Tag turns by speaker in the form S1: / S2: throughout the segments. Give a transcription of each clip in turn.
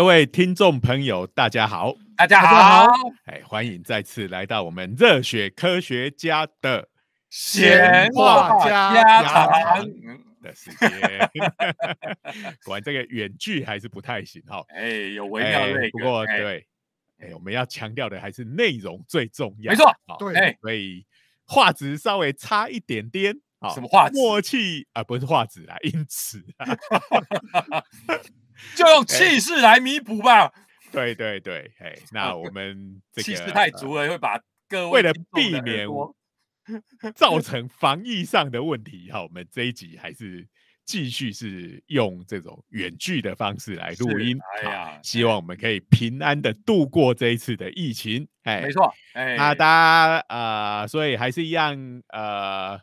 S1: 各位听众朋友，大家好，
S2: 大家好，
S1: 哎，欢迎再次来到我们热血科学家的
S2: 闲话家常
S1: 的时间。果然这个远距还是不太行哈。
S2: 哎，有微妙的，
S1: 不过对，哎，我们要强调的还是内容最重要。
S2: 没错，
S1: 对，所以画质稍微差一点点，
S2: 好，什么画质？
S1: 默契啊，不是画质啊，音质。
S2: 就用气势来弥补吧。
S1: 对 对对，哎，那我们 这个
S2: 气势太足了，会把各
S1: 位为了避免造成防疫上的问题，哈，我们这一集还是继续是用这种远距的方式来录音。哎呀，希望我们可以平安的度过这一次的疫情。哎，
S2: 没错。哎，
S1: 那大家呃，所以还是一样呃，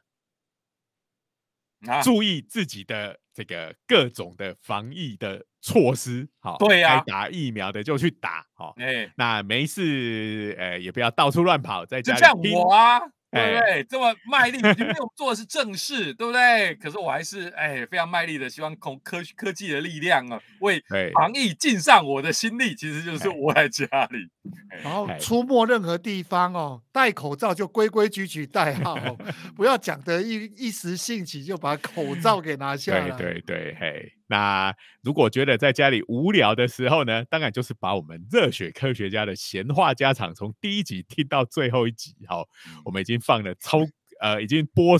S1: 注意自己的这个各种的防疫的。措施好，
S2: 对呀，
S1: 打疫苗的就去打，好，哎，那没事，呃，也不要到处乱跑，在家
S2: 里像我啊。对不对？这么卖力，因为我做的是正事，对不对？可是我还是哎，非常卖力的，希望从科科技的力量啊，为防疫尽上我的心力。其实就是窝在家里，
S3: 然后出没任何地方哦，戴口罩就规规矩矩戴好，不要讲得一一时兴起就把口罩给拿下
S1: 来。对对对，嘿，那如果觉得在家里无聊的时候呢，当然就是把我们热血科学家的闲话家常从第一集听到最后一集，好，我们已经。放了超呃，已经播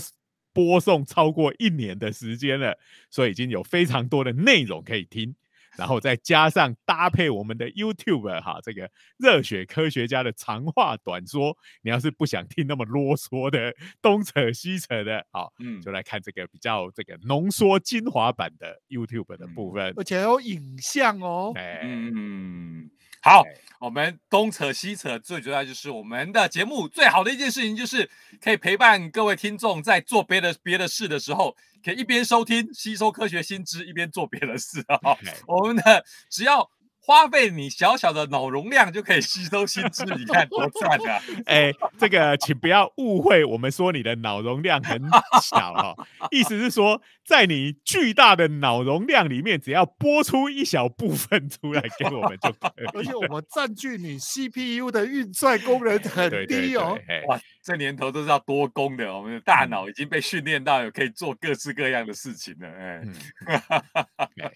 S1: 播送超过一年的时间了，所以已经有非常多的内容可以听，然后再加上搭配我们的 YouTube 哈，这个热血科学家的长话短说，你要是不想听那么啰嗦的东扯西扯的，好，嗯，就来看这个比较这个浓缩精华版的 YouTube 的部分，
S3: 而且有影像哦，
S2: 嗯。好，我们东扯西扯，最主要就是我们的节目最好的一件事情，就是可以陪伴各位听众在做别的别的事的时候，可以一边收听吸收科学新知，一边做别的事啊。我们的只要。花费你小小的脑容量就可以吸收新知，你看多赚啊！
S1: 哎，这个请不要误会，我们说你的脑容量很小哈，意思是说，在你巨大的脑容量里面，只要播出一小部分出来给我们就可以。
S3: 而且我们占据你 CPU 的运算功能很低哦。
S2: 哇，这年头都是要多功的，我们的大脑已经被训练到有可以做各式各样的事情了。哎。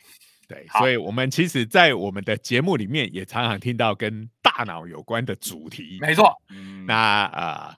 S1: 对，所以，我们其实，在我们的节目里面，也常常听到跟大脑有关的主题。
S2: 没错，
S1: 那啊，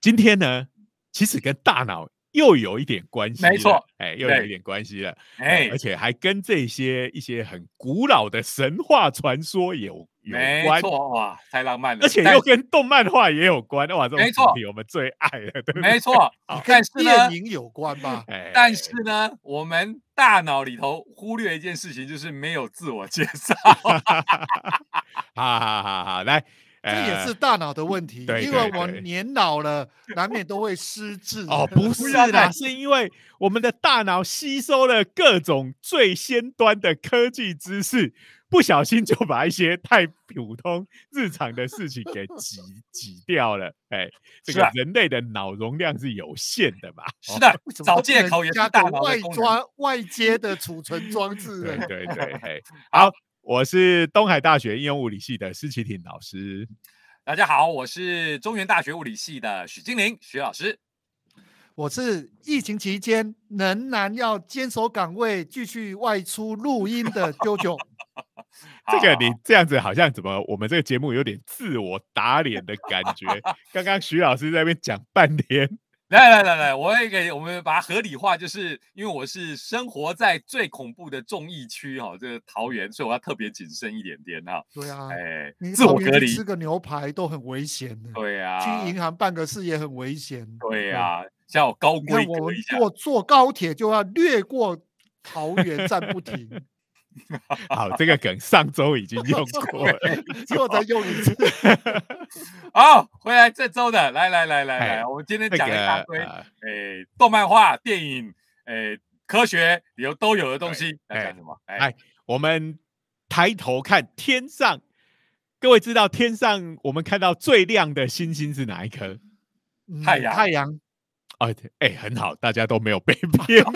S1: 今天呢，其实跟大脑又有一点关系。
S2: 没错，
S1: 哎，又有一点关系了。哎，而且还跟这些一些很古老的神话传说有。
S2: 没错哇，太浪漫了，
S1: 而且又跟动漫画也有关哇，这种主题我们最爱了，对
S2: 没错，
S3: 跟电影有关吧？
S2: 但是呢，我们大脑里头忽略一件事情，就是没有自我介绍。
S1: 好好好好，来。
S3: 这也是大脑的问题，因为我年老了，难免都会失智。
S1: 哦，不是啦，是因为我们的大脑吸收了各种最先端的科技知识，不小心就把一些太普通日常的事情给挤挤掉了。哎，这个人类的脑容量是有限的嘛？
S2: 是的，找借口也是大脑
S3: 外装 外接的储存装置。
S1: 对对对，好。我是东海大学应用物理系的施启廷老师。
S2: 大家好，我是中原大学物理系的许金玲许老师。
S3: 我是疫情期间仍然要坚守岗位、继续外出录音的 啾啾。
S1: 这个你这样子好像怎么？我们这个节目有点自我打脸的感觉。刚刚徐老师在那边讲半天。
S2: 来来来来，我也给我们把它合理化，就是因为我是生活在最恐怖的重疫区哈，这个桃园，所以我要特别谨慎一点点哈。
S3: 对啊，哎，自我隔离，吃个牛排都很危险的。
S2: 对啊，
S3: 去银行办个事也很危险。
S2: 对啊，像我高规格一
S3: 下，坐坐高铁就要略过桃园站不停。
S1: 好，这个梗上周已经用过了，
S3: 又再用一次。
S2: 好，回来这周的，来来来来来，我们今天讲一大堆，诶，动漫画、电影，诶，科学有都有的东西。来讲什么？哎，
S1: 我们抬头看天上，各位知道天上我们看到最亮的星星是哪一颗？
S2: 太阳。
S3: 太阳。
S1: 啊，哎，很好，大家都没有被骗哦。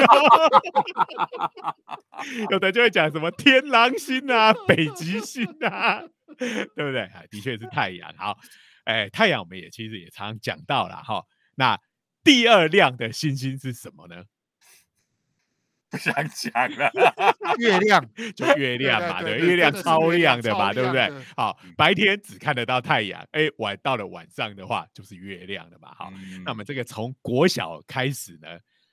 S1: 有的就会讲什么天狼星啊、北极星啊，对不对？啊，的确是太阳。好，哎，太阳我们也其实也常常讲到了哈。那第二亮的星星是什么呢？
S2: 不想讲了，
S3: 月亮
S1: 就月亮嘛，对，月亮超亮的嘛，对不对？好，白天只看得到太阳，哎，晚到了晚上的话就是月亮了嘛。好，那么这个从国小开始呢，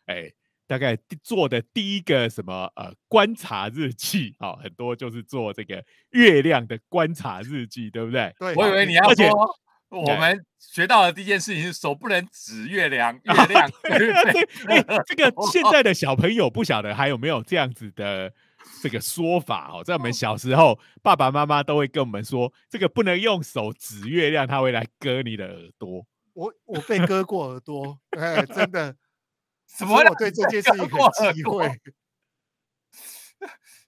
S1: 哎，大概做的第一个什么呃观察日记，好，很多就是做这个月亮的观察日记，对不对？
S3: 对，
S2: 我以为你要说。我们学到的第一件事情是手不能指月亮，月亮。
S1: 这个现 在的小朋友不晓得还有没有这样子的这个说法哦，在我们小时候，爸爸妈妈都会跟我们说，这个不能用手指月亮，他会来割你的耳朵。
S3: 我我被割过耳朵，哎，真的。
S2: 什么？
S3: 我对这件事情很忌讳。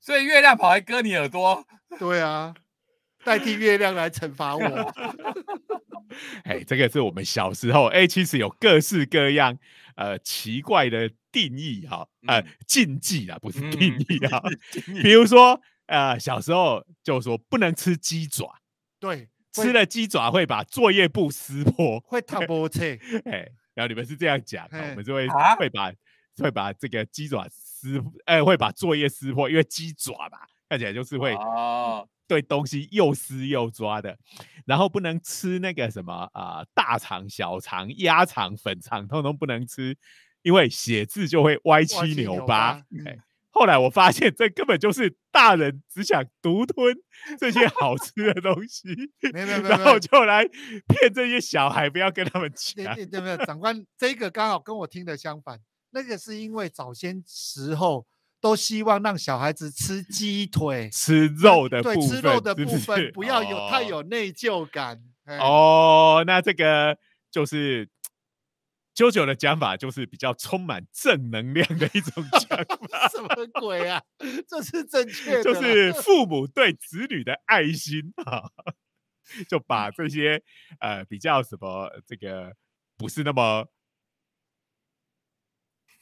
S2: 所以月亮跑来割你耳朵？
S3: 对啊。代替月亮来惩罚我，
S1: 哎，这个是我们小时候哎，其实有各式各样呃奇怪的定义哈，呃禁忌啊，不是定义啊，比如说呃小时候就说不能吃鸡爪，
S3: 对，
S1: 吃了鸡爪会把作业簿撕破，
S3: 会塌玻璃，
S1: 哎，然后你们是这样讲，我们就会会把会把这个鸡爪撕，哎，会把作业撕破，因为鸡爪吧看起来就是会哦。对东西又撕又抓的，然后不能吃那个什么啊，大肠、小肠、鸭肠、粉肠，通通不能吃，因为写字就会歪七扭八。哎，后来我发现这根本就是大人只想独吞这些好吃的东西，然后就来骗这些小孩，不要跟他们 抢。
S3: 对对对，长官，这个刚好跟我听的相反，那个是因为早先时候。都希望让小孩子吃鸡腿，
S1: 吃肉的
S3: 对，吃肉的部分不要有太有内疚感。
S1: 哦，那这个就是啾啾的讲法，就是比较充满正能量的一种讲法。
S3: 什么鬼啊？这是正确的，
S1: 就是父母对子女的爱心啊，就把这些呃比较什么这个不是那么。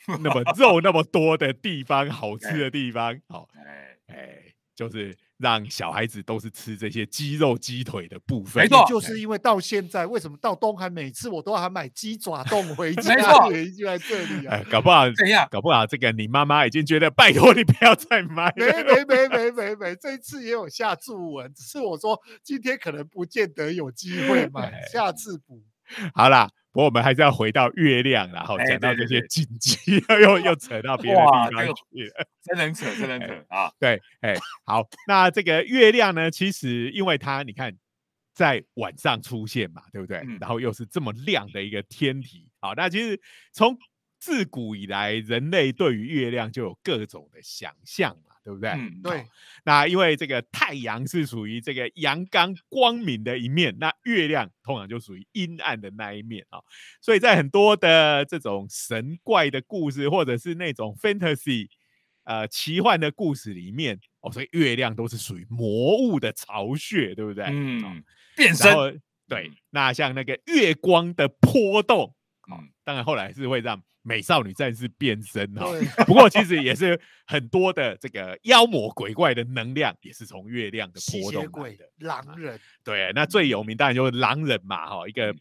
S1: 那么肉那么多的地方，好吃的地方，好，哎哎，就是让小孩子都是吃这些鸡肉鸡腿的部分。
S2: 没错，
S3: 就是因为到现在，为什么到东海每次我都还买鸡爪冻回家？
S2: 没错，
S3: 原因就在这里啊。
S1: 搞不好
S2: 怎样？
S1: 搞不好这个你妈妈已经觉得，拜托你不要再买。
S3: 没没没没没没，这次也有下注文，只是我说今天可能不见得有机会 买，下次补。
S1: 好啦。不过我们还是要回到月亮，然后讲到这些禁忌，又又扯到别的地方去了，
S2: 真能扯，真能 扯啊！
S1: 对，哎，好，那这个月亮呢，其实因为它你看在晚上出现嘛，对不对？然后又是这么亮的一个天体，好，那其实从自古以来，人类对于月亮就有各种的想象嘛。对不对？
S3: 嗯，对。
S1: 那因为这个太阳是属于这个阳刚光明的一面，那月亮通常就属于阴暗的那一面啊。所以在很多的这种神怪的故事，或者是那种 fantasy 呃奇幻的故事里面，哦，所以月亮都是属于魔物的巢穴，对不对？
S2: 嗯，变身。
S1: 对，那像那个月光的波动，嗯，当然后来是会让。美少女战士变身哈，不过其实也是很多的这个妖魔鬼怪的能量，也是从月亮的波动来的。
S3: 狼人，
S1: 对，那最有名当然就是狼人嘛哈，一个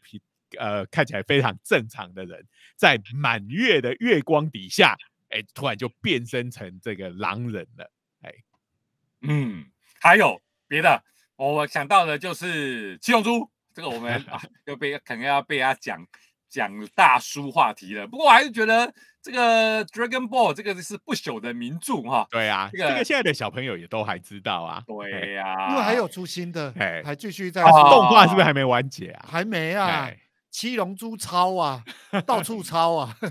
S1: 呃看起来非常正常的人，在满月的月光底下，哎，突然就变身成这个狼人了，哎，
S2: 嗯，还有别的，我想到的就是七龙珠，这个我们 啊又被肯定要被他讲。讲大叔话题了，不过我还是觉得这个《Dragon Ball》这个是不朽的名著哈。
S1: 对啊，这个现在的小朋友也都还知道啊。
S2: 对呀，
S3: 因为还有出新的，还继续在
S1: 动画是不是还没完结啊？
S3: 还没啊，七龙珠抄啊，到处抄啊。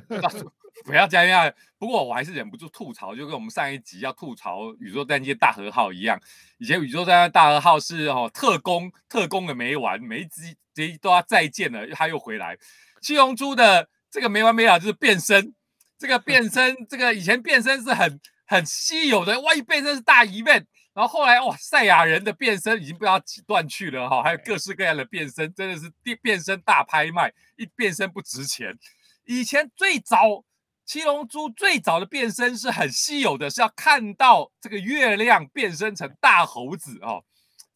S2: 不要这样，不过我还是忍不住吐槽，就跟我们上一集要吐槽宇宙战舰大和号一样。以前宇宙战舰大和号是哦特工，特工的没完，每一只这都要再见了，他又回来。七龙珠的这个没完没了，就是变身。这个变身，这个以前变身是很很稀有的，哇！一变身是大 event。然后后来哇，赛亚人的变身已经不知道几段去了哈，还有各式各样的变身，真的是变变身大拍卖，一变身不值钱。以前最早七龙珠最早的变身是很稀有的，是要看到这个月亮变身成大猴子哦。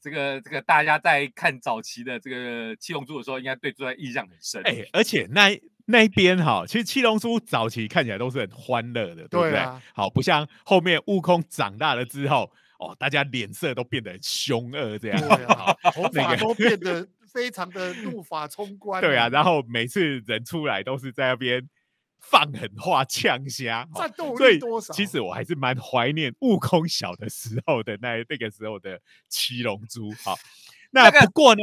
S2: 这个这个大家在看早期的这个七龙珠的时候，应该对这段印象很深。
S1: 哎，而且那那边哈，其实七龙珠早期看起来都是很欢乐的，对不对？好，不像后面悟空长大了之后，哦，大家脸色都变得很凶恶，这样，
S3: 头发都变得 非常的怒发冲冠。
S1: 对啊，然后每次人出来都是在那边。放狠话呛虾，
S3: 战斗力多少？
S1: 其实我还是蛮怀念悟空小的时候的那那个时候的七龙珠。好，那不过呢，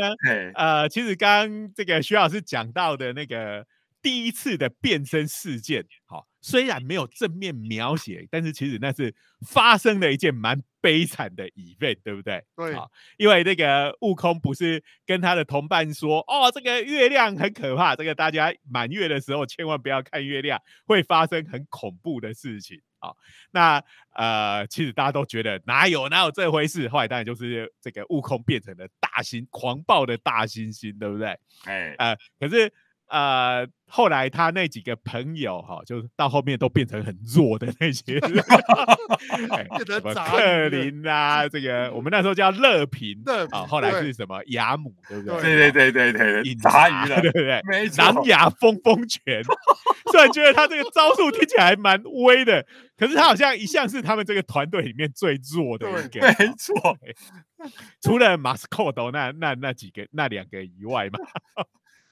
S1: 呃，其实刚刚这个徐老师讲到的那个第一次的变身事件，好。虽然没有正面描写，但是其实那是发生了一件蛮悲惨的 event，对不对？
S3: 对，
S1: 因为那个悟空不是跟他的同伴说：“哦，这个月亮很可怕，这个大家满月的时候千万不要看月亮，会发生很恐怖的事情。”好，那呃，其实大家都觉得哪有哪有这回事？后来当然就是这个悟空变成了大猩狂暴的大猩猩，对不对？哎，呃，可是。呃，后来他那几个朋友哈，就是到后面都变成很弱的那些人，什么克林啊，这个我们那时候叫乐平啊，后来是什么雅姆，对不对？
S2: 对对对对对，
S1: 隐杂鱼了，对不对？狼牙风风拳，虽然觉得他这个招数听起来蛮威的，可是他好像一向是他们这个团队里面最弱的一个，
S2: 没错，
S1: 除了马斯克多那那那几个那两个以外嘛。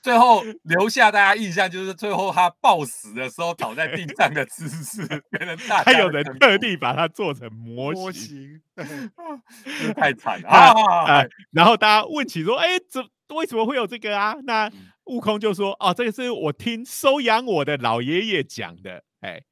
S2: 最后留下大家印象就是最后他暴死的时候倒在地上的姿势，
S1: 还有人特地把它做成模
S3: 型，
S2: 太惨了 啊！
S1: 然后大家问起说：“哎，怎为什么会有这个啊？”那悟空就说：“哦，这个是我听收养我的老爷爷讲的。”哎，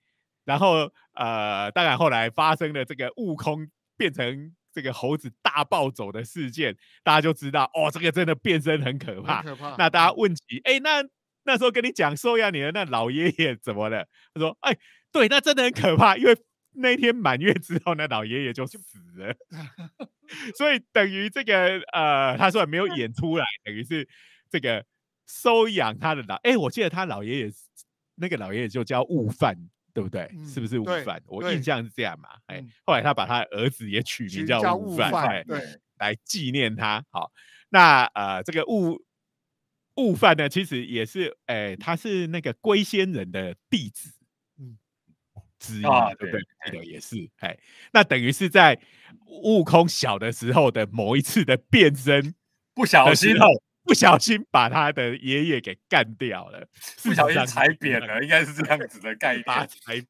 S1: 然后呃，当然后来发生了这个悟空变成。这个猴子大暴走的事件，大家就知道哦，这个真的变身很可怕。
S3: 可怕。
S1: 那大家问起，哎，那那时候跟你讲收养你的那老爷爷怎么了？他说，哎，对，那真的很可怕，因为那天满月之后，那老爷爷就死了。所以等于这个呃，他说没有演出来，等于是这个收养他的老，哎，我记得他老爷爷那个老爷爷就叫悟饭。对不对？是不是悟饭？我印象是这样嘛。哎，后来他把他儿子也取名叫悟饭，
S3: 对，
S1: 来纪念他。好，那呃，这个悟悟饭呢，其实也是，哎，他是那个龟仙人的弟子，嗯，之一，对不对？这个也是，哎，那等于是在悟空小的时候的某一次的变身，
S2: 不小心。
S1: 不小心把他的爷爷给干掉了，
S2: 不小心踩扁了，应该是这样子的 概念。
S1: 踩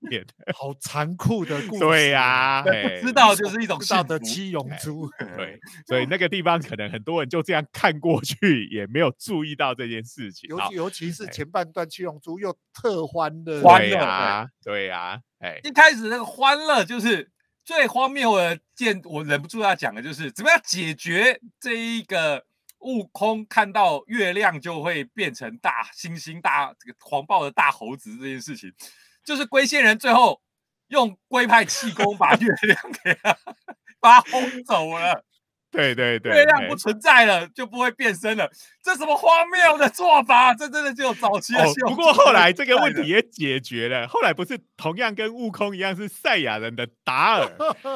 S1: 扁，
S3: 好残酷的 故事。
S1: 对呀，
S2: 知道就是一种
S3: 道的七龙珠。
S1: 对，所以那个地方可能很多人就这样看过去，也没有注意到这件事情。
S3: 尤尤其是前半段七龙珠又特欢乐，
S2: 欢乐
S1: 啊，对呀，哎，
S2: 一开始那个欢乐就是最荒谬的，见我忍不住要讲的就是怎么样解决这一个。悟空看到月亮就会变成大猩猩、大这个狂暴的大猴子这件事情，就是龟仙人最后用龟派气功把月亮给把它轰走了。
S1: 对对对，
S2: 月亮不存在了就不会变身了，这什么荒谬的做法？这真的就早期的。
S1: 不过后来这个问题也解决了，后来不是同样跟悟空一样是赛亚人的达尔，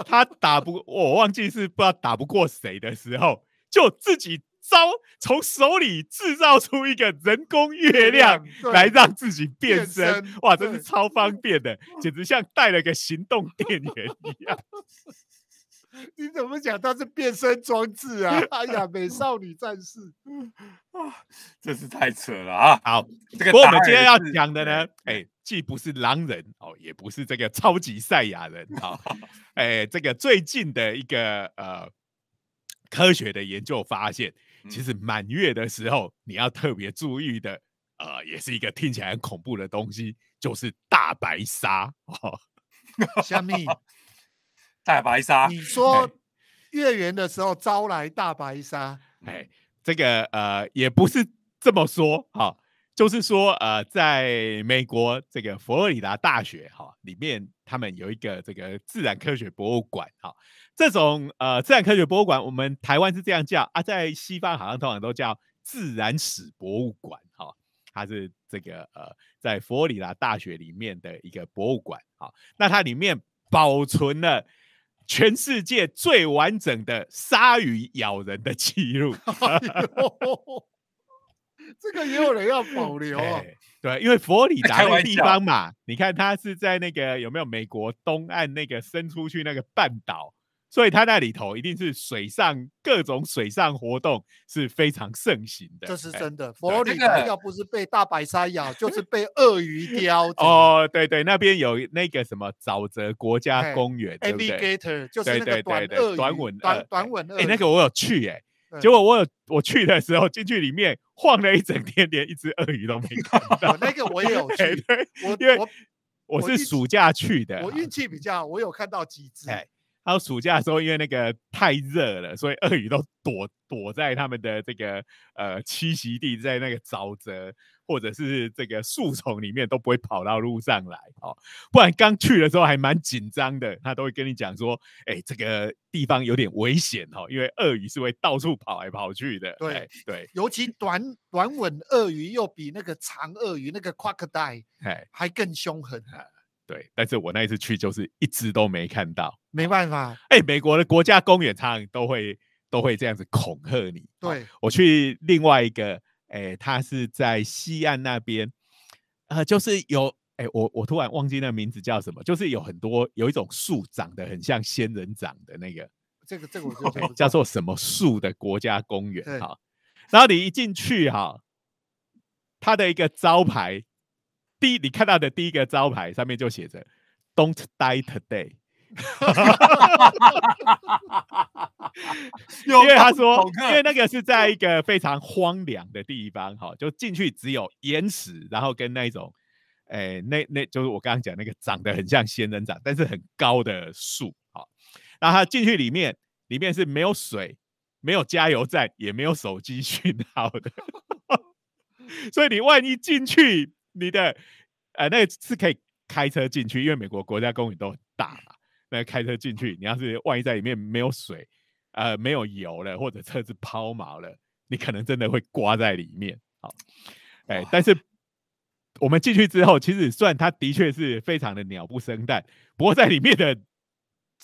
S1: 他打不我忘记是不知道打不过谁的时候，就自己。招从手里制造出一个人工月亮来让自己变身，哇，真是超方便的，简直像带了个行动电源一样。
S3: 你怎么讲它是变身装置啊？哎呀，美少女战士
S2: 啊，真是太扯了啊！
S1: 好，这个我们今天要讲的呢，哎，既不是狼人哦，也不是这个超级赛亚人啊，哎，这个最近的一个呃科学的研究发现。其实满月的时候，你要特别注意的，呃，也是一个听起来很恐怖的东西，就是大白鲨哦。
S3: 虾米？
S2: 大白鲨？
S3: 你说月圆的时候招来大白鲨？
S1: 哎，这个呃，也不是这么说哈，就是说呃，在美国这个佛罗里达大学哈里面，他们有一个这个自然科学博物馆哈。这种呃自然科学博物馆，我们台湾是这样叫啊，在西方好像通常都叫自然史博物馆哈。它是这个呃在佛罗里达大学里面的一个博物馆啊。那它里面保存了全世界最完整的鲨鱼咬人的记录。
S3: 这个也有人要保留啊。
S1: 对，因为佛罗里 达的地方嘛，你看它是在那个有没有美国东岸那个伸出去那个半岛，所以它那里头一定是水上各种水上活动是非常盛行的。
S3: 这是真的，佛罗里达要不是被大白鲨咬，就是 被鳄鱼叼。
S1: 哦，对对，那边有那个什么沼泽国家公园，对不对
S3: ？Alligator 就是那个短鳄
S1: 短吻
S3: 短短吻鳄。哎，
S1: 那个我有去哎。结果我有我去的时候进去里面晃了一整天，连一只鳄鱼都没看到。
S3: 那个我也有去，
S1: 我因为我是暑假去的，
S3: 我运气比较好，我有看到几只。
S1: 还有暑假的时候，因为那个太热了，所以鳄鱼都躲躲在他们的这个呃栖息地，在那个沼泽或者是这个树丛里面，都不会跑到路上来哦。不然刚去的时候还蛮紧张的，他都会跟你讲说，哎，这个地方有点危险哦，因为鳄鱼是会到处跑来跑去的。
S3: 对
S1: 对，
S3: 尤其短短吻鳄鱼又比那个长鳄鱼那个 crocodile 还更凶狠。
S1: 对，但是我那一次去就是一只都没看到，
S3: 没办法。
S1: 哎，美国的国家公园常常都会都会这样子恐吓你。
S3: 对，
S1: 我去另外一个，哎，他是在西岸那边，呃，就是有，哎，我我突然忘记那名字叫什么，就是有很多有一种树长得很像仙人掌的那个，
S3: 这个这个我 就
S1: 叫做什么树的国家公园哈。然后你一进去哈，它的一个招牌。第一，你看到的第一个招牌上面就写着 “Don't die today”，因为他说，因为那个是在一个非常荒凉的地方，哈，就进去只有岩石，然后跟那种，哎，那那就是我刚刚讲那个长得很像仙人掌，但是很高的树，好，然后他进去里面，里面是没有水，没有加油站，也没有手机讯号的，所以你万一进去。你的，呃，那个是可以开车进去，因为美国国家公园都很大嘛。那开车进去，你要是万一在里面没有水，呃，没有油了，或者车子抛锚了，你可能真的会刮在里面。好，哎，但是我们进去之后，其实虽然它的确是非常的鸟不生蛋，不过在里面的。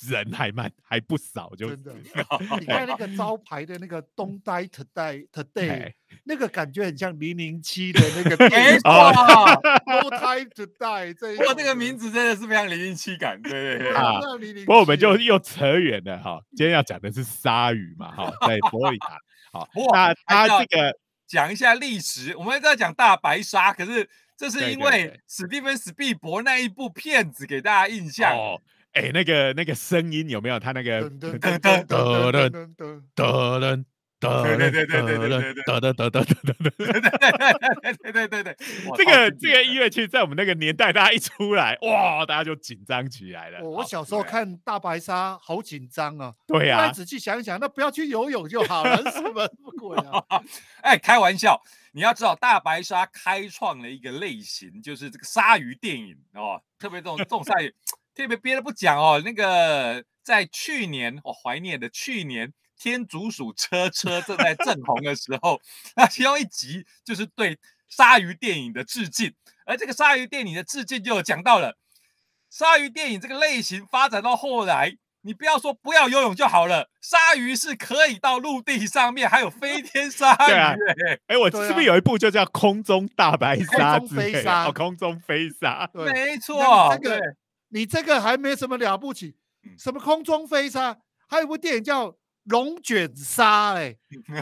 S1: 人还蛮还不少，就
S3: 真的。你看那个 招牌的那个“东呆 today today”，那个感觉很像零零七的那个
S2: 没错
S3: ，“No time to die”。这
S2: 哇，这个名字真的是非常零零七感，对对对
S1: 啊。不过我们就又扯远了哈，今天要讲的是鲨鱼嘛哈，在佛罗里达。好，那他这个
S2: 讲一下历史，我们在讲大白鲨，可是这是因为史蒂芬史毕伯那一部片子给大家印象。
S1: 哎，那个那个声音有没有？他那个
S3: 噔噔噔噔噔噔
S1: 噔噔噔，
S2: 对对对对对对对，
S1: 噔噔噔噔噔噔，
S2: 对对对对，
S1: 这个这个音乐其实，在我们那个年代，大家一出来，哇，大家就紧张起来了。
S3: 我小时候看大白鲨，好紧张啊。
S1: 对呀。
S3: 仔细想一想，那不要去游泳就好了，什么鬼啊？
S2: 哎，开玩笑，你要知道，大白鲨开创了一个类型，就是这个鲨鱼电影哦，特别这种这种鲨鱼。特别憋的不讲哦，那个在去年我怀念的去年天竺鼠车车正在正红的时候，那 其中一集就是对鲨鱼电影的致敬，而这个鲨鱼电影的致敬就有讲到了鲨鱼电影这个类型发展到后来，你不要说不要游泳就好了，鲨鱼是可以到陆地上面，还有飞天鲨鱼。
S1: 哎，我是不是有一部就叫《空中大白鲨》？
S3: 空中飞鲨，
S1: 哦，空中飞鲨，
S2: 没错，
S3: 这个。你这个还没什么了不起，什么空中飞沙，还有部电影叫《龙卷沙》哎，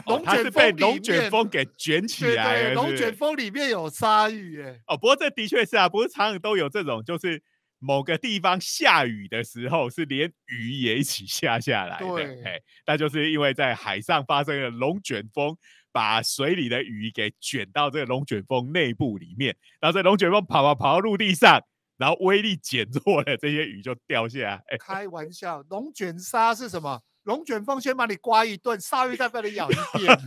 S1: 龙卷被龙卷风给卷起来，
S3: 龙卷风里面有鲨鱼哎。
S1: 哦，不过这的确是啊，不是常常都有这种，就是某个地方下雨的时候，是连雨也一起下下来的。哎，那就是因为在海上发生了龙卷风，把水里的雨给卷到这个龙卷风内部里面，然后这龙卷风跑跑跑到陆地上。然后威力减弱了，这些雨就掉下来。
S3: 开玩笑，龙卷沙是什么？龙卷风先把你刮一顿，鲨鱼再把你咬一遍。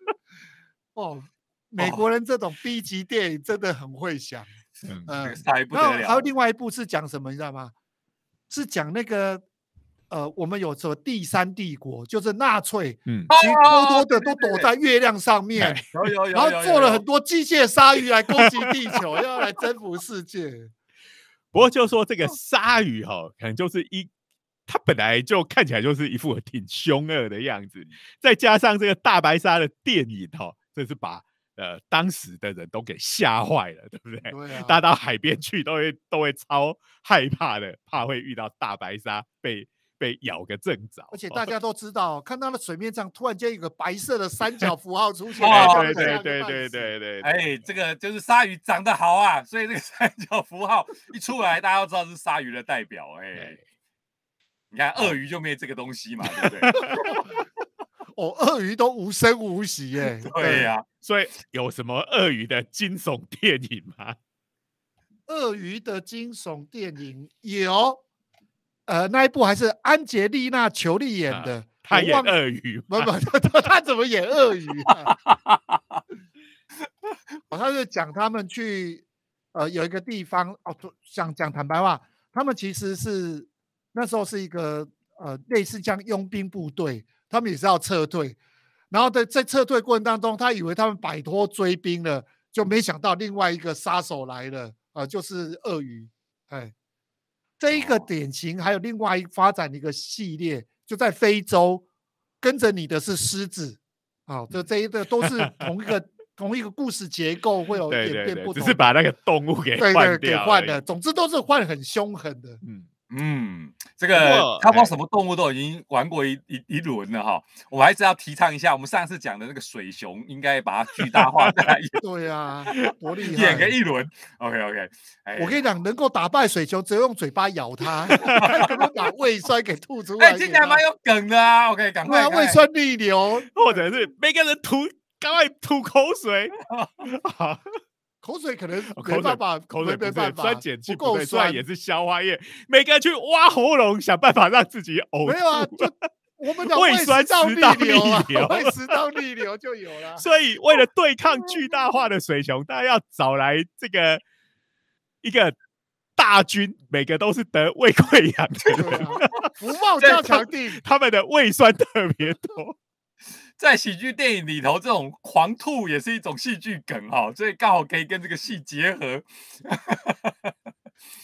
S3: 哦，美国人这种 B 级电影真的很会想。
S2: 嗯，鲨鱼不得了。
S3: 还有另外一部是讲什么，你知道吗？是讲那个呃，我们有什么第三帝国，就是纳粹，
S1: 嗯，
S3: 其实偷偷的都躲在月亮上面，
S2: 有有有，
S3: 然后做了很。多机械鲨鱼来攻击地球，要来征服世界。
S1: 不过就说这个鲨鱼哈，可能就是一，它本来就看起来就是一副挺凶恶的样子，再加上这个大白鲨的电影哈，真是把呃当时的人都给吓坏了，对不对？
S3: 对啊，
S1: 大家到海边去都会都会超害怕的，怕会遇到大白鲨被被咬个正着。
S3: 而且大家都知道，看到了水面上突然间有个白色的三角符号出现，
S1: 对对
S3: 个
S1: 对对对对，
S2: 哎，这个就是鲨鱼长得好啊，所以这个三角符号一出来，大家都知道是鲨鱼的代表。哎
S1: 哎，
S2: 你看鳄鱼就没这个东西嘛，对不对？
S3: 哦，鳄鱼都无声无息 耶。
S2: 对呀，
S1: 所以有什么鳄鱼的惊悚电影吗？
S3: 鳄鱼的惊悚电影有，呃，那一部还是安杰丽娜·裘丽演
S1: 啊
S3: 的，
S1: 他演鳄鱼
S3: 不不，他怎么演鳄鱼啊？哦，他是讲他们去呃有一个地方哦，就想讲坦白话，他们其实是那时候是一个呃类似像佣兵部队，他们也是要撤退，然后在在撤退过程当中，他以为他们摆脱追兵了，就没想到另外一个杀手来了，呃，就是鳄鱼，哎，这一个
S2: 哦
S3: 典型，还有另外一发展的一个系列，就在非洲，跟着你的是狮子，啊、这这一个都是 同一个同一个故事结构，会有演
S1: 对对对，
S3: 变不同，
S1: 只是把那个动物给
S3: 对对
S1: 换
S3: 给换了，总之都是换很凶狠的。
S1: 嗯，
S2: 嗯，这个
S1: 过
S2: 差不多
S1: 哎
S2: 什么动物都已经玩过一一一轮了哈。我还是要提倡一下，我们上次讲的那个水熊，应该把它巨大化，再来演
S3: 对啊，多厉害！
S2: 演个一轮。OK OK，哎，
S3: 我跟你讲，能够打败水熊，只有用嘴巴咬它，把胃酸给吐出来
S2: 哎。听起来蛮有梗的啊。OK，赶快，
S3: 对啊，胃酸逆流，
S1: 或者是每个人吐，赶快吐口水，
S3: 口水可能没办法，
S1: 口水不是
S3: 没没办法，
S1: 酸碱气
S3: 不够
S1: 对，
S3: 酸，
S1: 也是消化液，每个人去挖喉咙，想办法让自己呕
S3: 没有啊，就我们讲胃
S1: 胃酸
S3: 食道
S1: 食道
S3: 逆流啊，胃食道逆流就有了。
S1: 所以为了对抗 巨大化的水熊，大家要找来这个一个大军，每个都是得胃溃疡的人，
S3: 福茂
S2: 这
S3: 加强 地，
S1: 他们的胃酸特别多。
S2: 在喜剧电影里头，这种狂吐也是一种戏剧梗哈，所以刚好可以跟这个戏结合。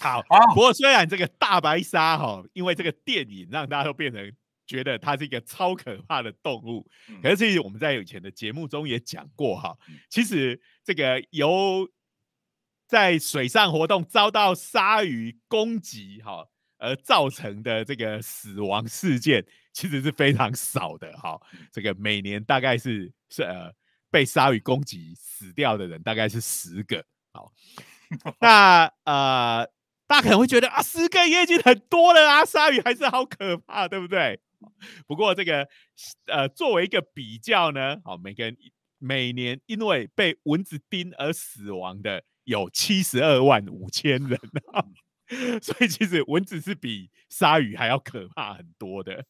S1: 好，
S2: 好
S1: 不过虽然这个大白鲨哈，因为这个电影让大家都变成觉得它是一个超可怕的动物，
S2: 嗯
S1: 可是其实我们在以前的节目中也讲过哈
S2: 嗯，
S1: 其实这个由在水上活动遭到鲨鱼攻击哈而造成的这个死亡事件，其实是非常少的哈。这个每年大概是是呃被鲨鱼攻击死掉的人大概是十个。好，那呃大家可能会觉得啊，十个也已经很多了啊，鲨鱼还是好可怕，对不对？不过这个呃，作为一个比较呢，好，每个人每年因为被蚊子叮而死亡的有七十二万五千人啊，所以其实蚊子是比鲨鱼还要可怕很多的。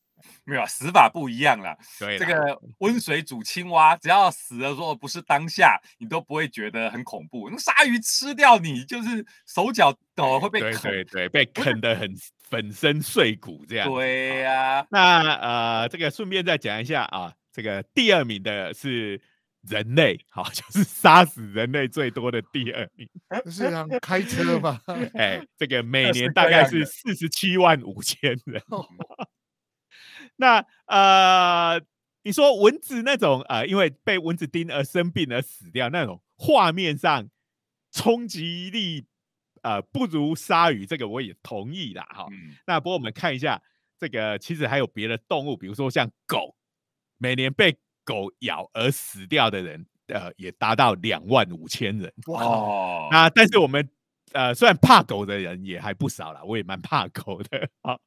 S2: 没有啊死法不一样了。
S1: 对啦，
S2: 这个温水煮青蛙，只要死了说不是当下，你都不会觉得很恐怖。那鲨鱼吃掉你，就是手脚哦会被
S1: 对
S2: 啃。
S1: 对对，被啃得很粉身碎骨这样。
S2: 对呀、
S1: 那呃，这个顺便再讲一下啊，这个第二名的是人类，好，就是杀死人类最多的第二名。
S3: 是让开车嘛？
S1: 哎，这个每年大概是四十七万五千人。
S3: 哦
S1: 那呃，你说蚊子那种呃，因为被蚊子叮而生病而死掉那种画面上冲击力呃不如鲨鱼，这个我也同意啦。哈、
S2: 嗯，
S1: 那不过我们看一下这个，其实还有别的动物，比如说像狗，每年被狗咬而死掉的人，呃，也达到两万五千人。
S3: 哇，
S2: 哦，
S1: 那但是我们呃，虽然怕狗的人也还不少啦，我也蛮怕狗的啊。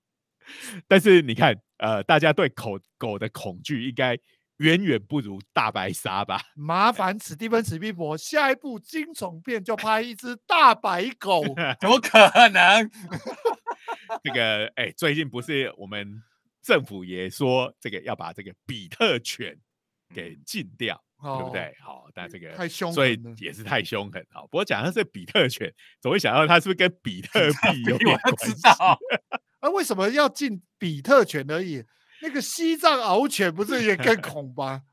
S1: 但是你看，呃，大家对狗狗的恐惧应该远远不如大白鲨吧？
S3: 麻烦史蒂芬史皮博下一部惊悚片就拍一只大白狗，
S2: 怎么可能？
S1: 这个哎、最近不是我们政府也说这个要把这个比特犬给禁掉，对不
S3: 哦
S1: 对？好，但这个
S3: 太凶
S1: 所以也是太凶狠。好，不过讲到这比特犬，总会想到它是不是跟比特币有关系？
S2: 知道。
S3: 啊，为什么要进比特犬而已？那个西藏獒犬不是也更 恐吗？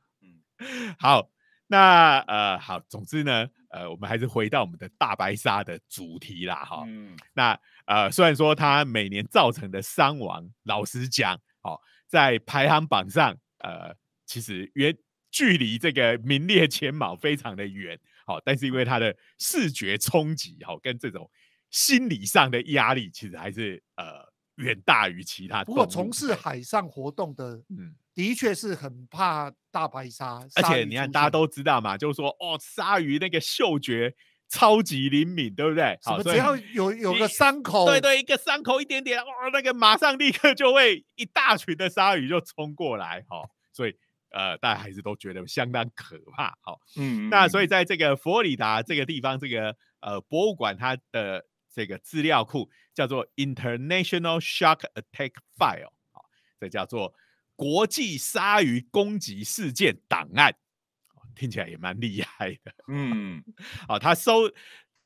S1: 好，那呃好，总之呢，呃，我们还是回到我们的大白鲨的主题啦，哈。
S2: 嗯
S1: 那呃，虽然说它每年造成的伤亡，老实讲，哦，在排行榜上，呃，其实远距离这个名列前茅非常的远，好、但是因为它的视觉冲击，好、跟这种心理上的压力，其实还是呃远大于其他。
S3: 不过从事海上活动的，
S1: 嗯，
S3: 的确是很怕大白鲨，
S1: 而且你看，大家都知道嘛，就是说，哦，鲨鱼那个嗅觉超级灵敏，对不对？好，
S3: 只要有有
S1: 一
S3: 个伤口，
S1: 对对，一个伤口一点点，哦，那个马上立刻就会一大群的鲨鱼就冲过来，哈、所以呃，大家还是都觉得相当可怕，好、
S2: 嗯
S1: 那所以在这个佛罗里达这个地方，这个呃博物馆它的这个资料库叫做 International Shark Attack File，啊、这叫做国际鲨鱼攻击事件档案，哦听起来也蛮厉害的。
S2: 嗯
S1: 好，他收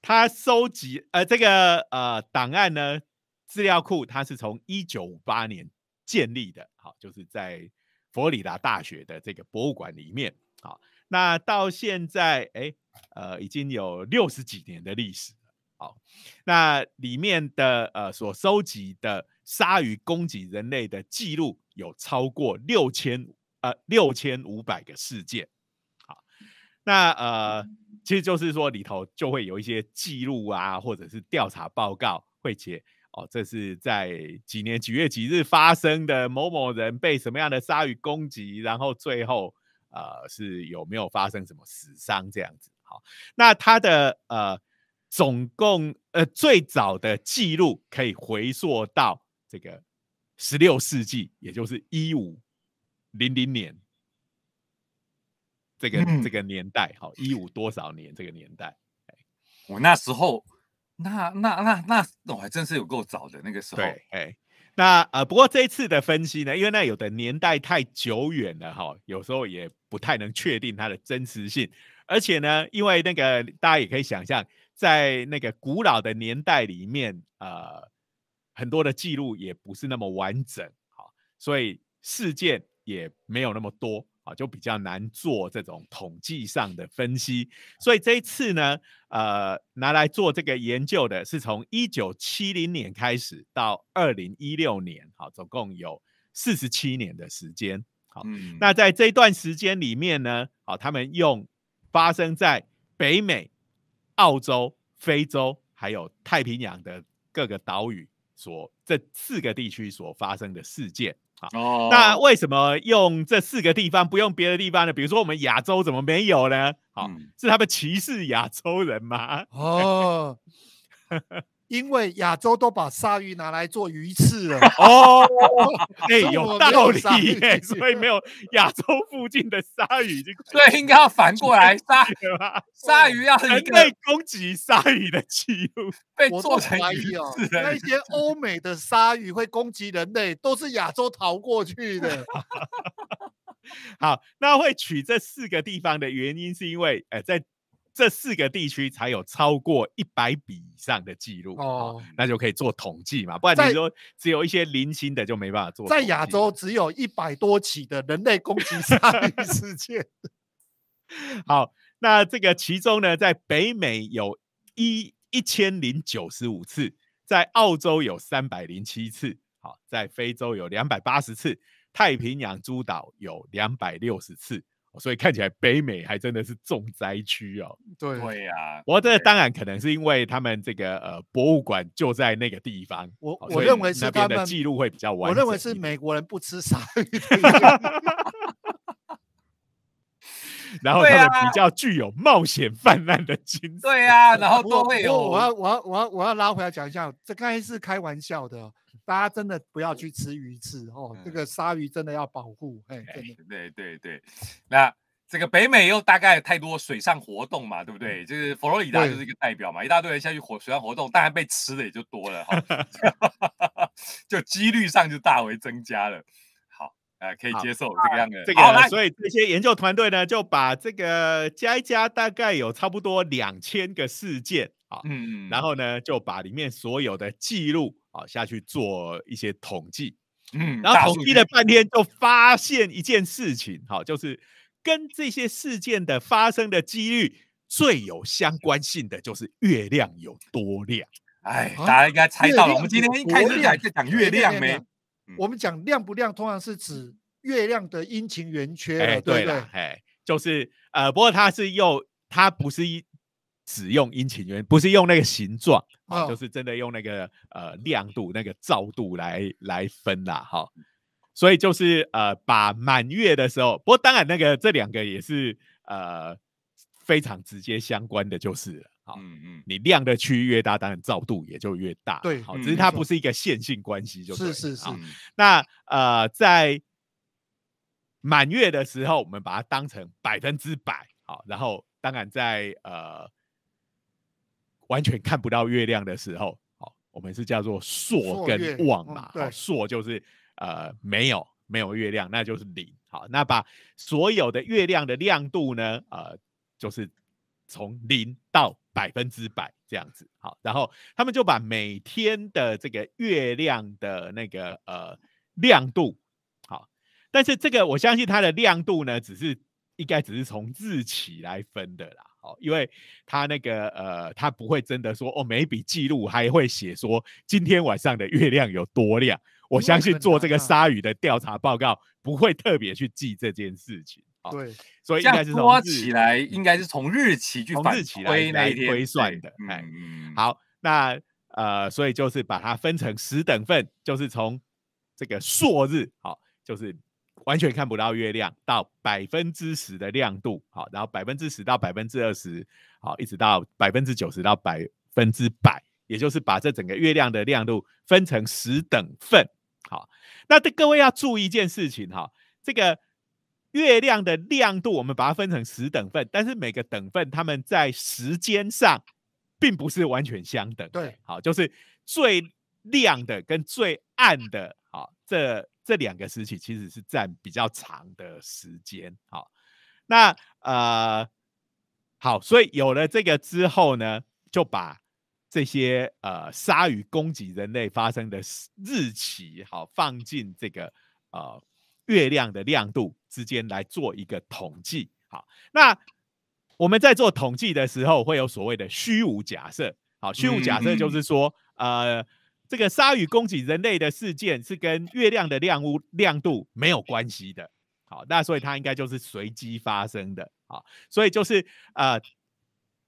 S1: 他收集呃这个呃档案呢资料库，它是从一九五八年建立的，好，就是在佛罗里达大学的这个博物馆里面，好，那到现在哎呃已经有六十几年的历史了，好，那里面的呃所收集的鲨鱼攻击人类的记录有超过六千呃六千五百个事件。好那呃，其实就是说里头就会有一些记录啊，或者是调查报告会写哦，这是在几年几月几日发生的，某某人被什么样的鲨鱼攻击，然后最后呃是有没有发生什么死伤这样子。好，那它的呃总共呃最早的记录可以回溯到这个十六世纪，也就是一五零零年。这个、
S2: 嗯
S1: 这个年代，好，一五多少年这个年代，
S2: 我那时候，那那那那，我还真是有够早的那个时候。
S1: 对，哎，那呃，不过这一次的分析呢，因为那有的年代太久远了哈，有时候也不太能确定它的真实性，而且呢，因为那个大家也可以想象，在那个古老的年代里面，呃，很多的记录也不是那么完整，好，所以事件也没有那么多。啊，就比较难做这种统计上的分析，所以这一次呢，呃，拿来做这个研究的是从一九七零年开始到二零一六年，好，总共有四十七年的时间。好，
S2: 嗯，
S1: 那在这段时间里面呢，好，他们用发生在北美、澳洲、非洲还有太平洋的各个岛屿所这四个地区所发生的事件。好，
S2: 哦，
S1: 那为什么用这四个地方不用别的地方呢？比如说我们亚洲怎么没有呢？好，
S2: 嗯
S1: 是他们歧视亚洲人吗？
S3: 哦，因为亚洲都把鲨鱼拿来做鱼翅了。
S1: 哦，哎、
S3: 中
S1: 有道理耶，所以没有 亚洲附近的鲨鱼已经
S2: 所以应该要反过来，鲨
S1: 了吗？
S2: 鲨鱼要
S1: 人类攻击鲨鱼的记录，
S2: 被做成鱼
S3: 怀疑哦，那些欧美的鲨鱼会攻击人类，都是亚洲逃过去的。
S1: 好，那会取这四个地方的原因，是因为呃，在这四个地区才有超过一百笔以上的记录哦
S3: 哦，
S1: 那就可以做统计嘛。不然你说只有一些零星的就没办法做。
S3: 在亚洲，只有一百多起的人类攻击鲨鱼事件。
S1: 好，那这个其中呢，在北美有一一千零九十五次，在澳洲有三百零七次，好，在非洲有两百八十次，太平洋诸岛有两百六十次，哦所以看起来北美还真的是重灾区哦。
S3: 对
S2: 对呀，
S1: 不过这当然可能是因为他们这个呃博物馆就在那个地方，
S3: 我我认为是
S1: 那边的
S3: 他们
S1: 记录会比较完整我。
S3: 认为是美国人不吃鲨鱼。
S1: 然后
S2: 对
S1: 他们
S2: 啊
S1: 比较具有冒险泛滥的精神。
S2: 对啊，然后都会有
S3: 我要我要我要我要拉回来讲一下，这刚才是开玩笑的哦，大家真的不要去吃鱼翅哦，这
S2: 嗯
S3: 个鲨鱼真的要保护，哎，
S2: 哎
S3: 真的。
S2: 对对对，那这个北美又大概太多水上活动嘛，对不对？就是佛罗里达就是一个代表嘛，一大堆人下去活水上活动，当然被吃的也就多了哈，就几率上就大为增加了。好，呃，可以接受这个样的。
S1: 这个，所以这些研究团队呢，就把这个加一加，大概有差不多两千个事件啊，
S2: 嗯，
S1: 然后呢，就把里面所有的记录啊下去做一些统计，
S2: 嗯，
S1: 然后统计了半天，就发现一件事情，好，就是跟这些事件的发生的几率最有相关性的，就是月亮有多亮。
S2: 哎，
S3: 啊
S2: 大家应该猜到了。我们今天
S3: 有
S2: 一开始就讲月亮没？
S3: 亮我们讲亮不亮，通常是指月亮的阴晴圆缺
S1: 哎，
S3: 了，对不对？
S1: 哎，就是呃，不过它是用它不是一只用阴晴圆，不是用那个形状啊，
S3: 哦
S1: 就是真的用那个呃亮度、那个照度来来分啦，哈。所以就是呃，把满月的时候，不过当然那个这两个也是呃非常直接相关的，就是了。好，
S2: 嗯嗯，
S1: 你亮的区域越大，当然照度也就越大。
S3: 对
S1: 好，
S2: 嗯
S1: 只是它不是一个线性关系就
S3: 是是是
S1: 那呃，在满月的时候，我们把它当成百分之百，好，然后当然在呃完全看不到月亮的时候，好，我们是叫做朔跟望嘛，好
S3: 对
S1: 朔就是呃没有没有月亮，那就是零，好，那把所有的月亮的亮度呢，呃，就是从零到百分之百这样子，好，然后他们就把每天的这个月亮的那个呃亮度，好，但是这个我相信它的亮度呢，只是应该只是从日期来分的啦，好，因为它那个呃，它不会真的说哦，每一笔记录还会写说今天晚上的月亮有多亮，我相信做这个鲨鱼的调查报告不会特别去记这件事情，好，
S3: 对，
S1: 所以
S2: 这样
S1: 应该是
S2: 说起来，应该是从日期去反
S1: 从日期来
S2: 推
S1: 算的哎好，那呃，所以就是把它分成十等份，就是从这个朔日，好，就是完全看不到月亮，到百分之十的亮度，好，然后百分之十到百分之二十，好，一直到百分之九十到百分之百，也就是把这整个月亮的亮度分成十等份，好，那这各位要注意一件事情哈，这个。月亮的亮度，我们把它分成十等份，但是每个等份它们在时间上并不是完全相等。
S3: 对，
S1: 好，就是最亮的跟最暗的，好，这这两个时期其实是占比较长的时间。好，那呃，好，所以有了这个之后呢，就把这些呃鲨鱼攻击人类发生的日期，好放进这个呃月亮的亮度之间来做一个统计。好，那我们在做统计的时候，会有所谓的虚无假设。好，虚无假设就是说，呃，这个鲨鱼攻击人类的事件是跟月亮的亮物亮度没有关系的。好，那所以它应该就是随机发生的。好，所以就是呃，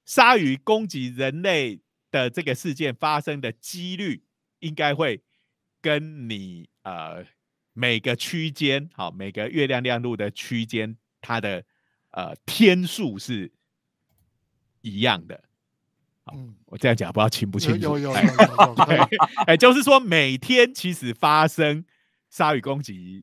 S1: 鲨鱼攻击人类的这个事件发生的几率，应该会跟你呃每个区间，好，每个月亮亮度的区间，它的呃天数是一样的。我这样讲不知道清不清楚？
S3: 有有有
S1: 哎
S3: 有有，
S1: 哎，就是说每天其实发生鲨鱼攻击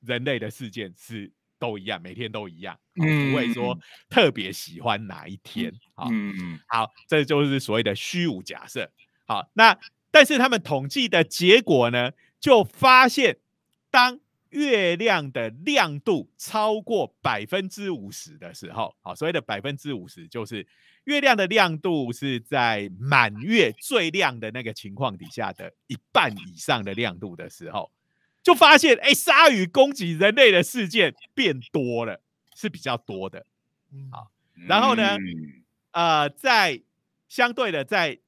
S1: 人类的事件是都一样，每天都一样，好不会说
S2: 嗯
S1: 特别喜欢哪一天。好，
S2: 嗯，
S1: 好，这就是所谓的虚无假设。好，那但是他们统计的结果呢，就发现当月亮的亮度超过百分之五十的时候，好，所谓的百分之五十就是月亮的亮度是在满月最亮的那个情况底下的一半以上的亮度的时候，就发现，哎，鲨鱼攻击人类的事件变多了，是比较多的。
S3: 嗯
S1: 好然后呢
S2: 嗯
S1: 呃，在相对的，在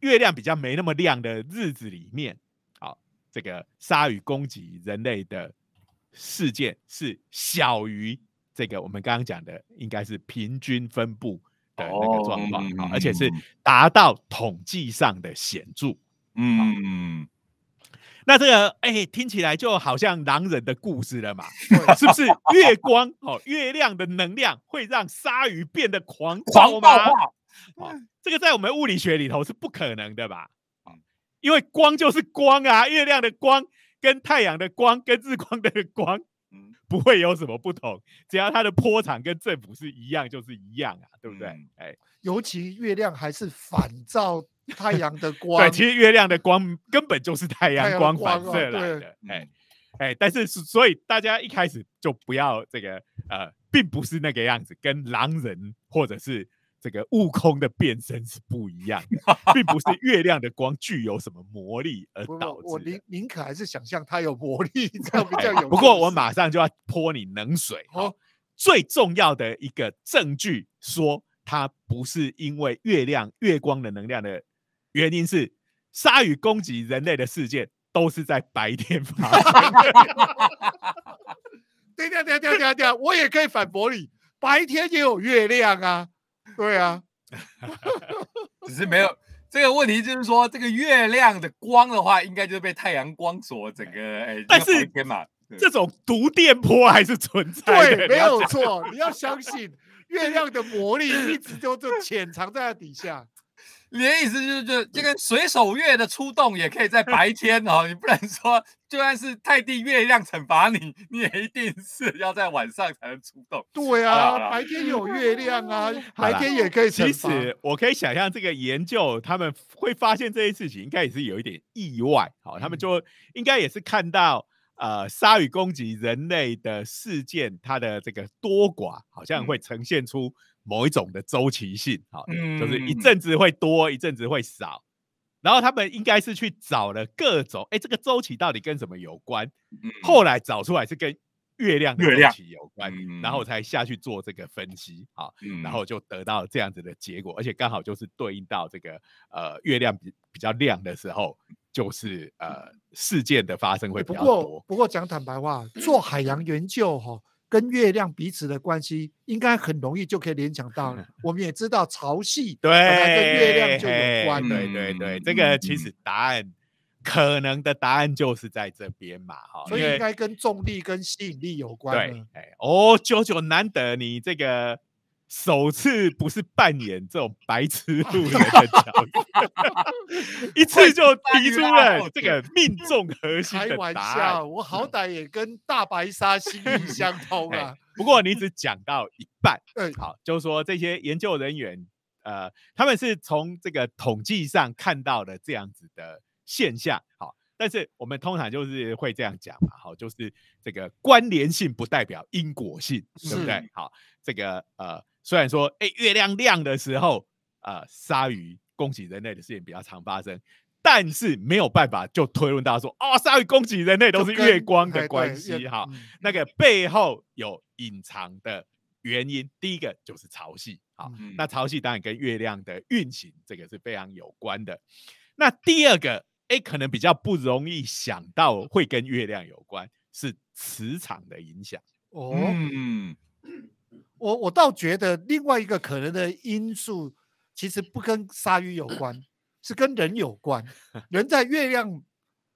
S1: 月亮比较没那么亮的日子里面，好，这个鲨鱼攻击人类的事件是小于这个我们刚刚讲的，应该是平均分布的那个状况，好，而且是
S2: 哦
S1: 达到统计上的显著。
S2: 嗯，
S1: 那这个哎、听起来就好像狼人的故事了嘛，是不是？月光哦，月亮的能量会让鲨鱼变得狂暴
S2: 狂暴
S1: 吗？
S2: 化，
S1: 哦，这个在我们物理学里头是不可能的吧？因为光就是光啊，月亮的光跟太阳的光跟 日光的光
S2: 嗯。
S1: 不会有什么不同，只要它的波长跟振幅是一样，就是一样啊，对不对？
S2: 嗯。
S1: 哎、
S3: 尤其月亮还是反照太阳的光，
S1: 对，其实月亮的光根本就是太
S3: 太阳
S1: 光反射来
S3: 对。
S1: 的，哎、哎，但是所以大家一开始就不要这个呃，并不是那个样子，跟狼人或者是这个悟空的变身是不一样的，并不是 月亮的光具有什么魔力而导致。
S3: 我宁宁可还是想象它有魔力，这样比较有。
S1: 不过我马上就要泼你冷水哦。最重要的一个证据说它不是因为月亮月光的能量的原因是鲨鱼攻击人类的事件。都是在白天发生。
S3: 对对对对对对，我也可以反驳你，白天也有月亮啊。对啊，
S2: 只是没有这个问题，就是说这个月亮的光的话，应该就是被太阳光所整个哎。
S1: 但是
S2: 天嘛，
S1: 这种毒电波还是存在
S3: 的，没有错。你要相信月亮的魔力一直都就潜藏在底下。
S2: 你的意思就是，就这个水手月的出动也可以在白 天哦，你不能说就算是太帝月亮惩罚你，你也一定是要在晚上才能出动。
S3: 对啊，白天有月亮啊，白天也可以
S1: 其实我可以想象，这个研究他们会发现这些事情，应该也是有一点意外。好，他们就应该也是看到呃，鲨鱼攻击人类的事件，它的这个多寡好像会呈现出。某一种的周期性，好，就是一阵子会多，一阵子会少，然后他们应该是去找了各种，哎，这个周期到底跟什么有关？后来找出来是跟月亮的周期有关，然后才下去做这个分析，好，然后就得到这样子的结果，而且刚好就是对应到这个呃月亮比比较亮的时候，就是呃事件的发生会比较多。
S3: 不过讲坦白话，做海洋研究哈。跟月亮彼此的关系，应该很容易就可以联想到了。我们也知道潮汐
S1: 对
S3: 跟月亮就有关。
S1: 对对对，这个其实答案可能的答案就是在这边嘛，哈。
S3: 所以应该跟重力跟吸引力有关。
S1: 对，哎，哦，九九难得你这个。首次不是扮演这种白痴 路人的角色，一次就提出了这个命中核心的答案。
S3: 我好歹也跟大白鲨心意相通啊。
S1: 不过你只讲到一半，好，就是说这些研究人员，呃，他们是从这个统计上看到的这样子的现象，好，但是我们通常就是会这样讲嘛，好，就是这个关联性不代表因果性，对不对？好，这个呃。虽然说，哎，月亮亮的时候，呃，鲨鱼攻击人类的事情比较常发生，但是没有办法就推论到说，哦，鲨鱼攻击人类都是月光的关系，哈，那个背后有隐藏的原因。第一个就是潮汐，好，那潮汐当然跟月亮的运行这个是非常有关的。那第二个，哎，可能比较不容易想到会跟月亮有关，是磁场的影响。哦。
S3: 我我倒觉得另外一个可能的因素，其实不跟鲨鱼有关，是跟人有关。人在月亮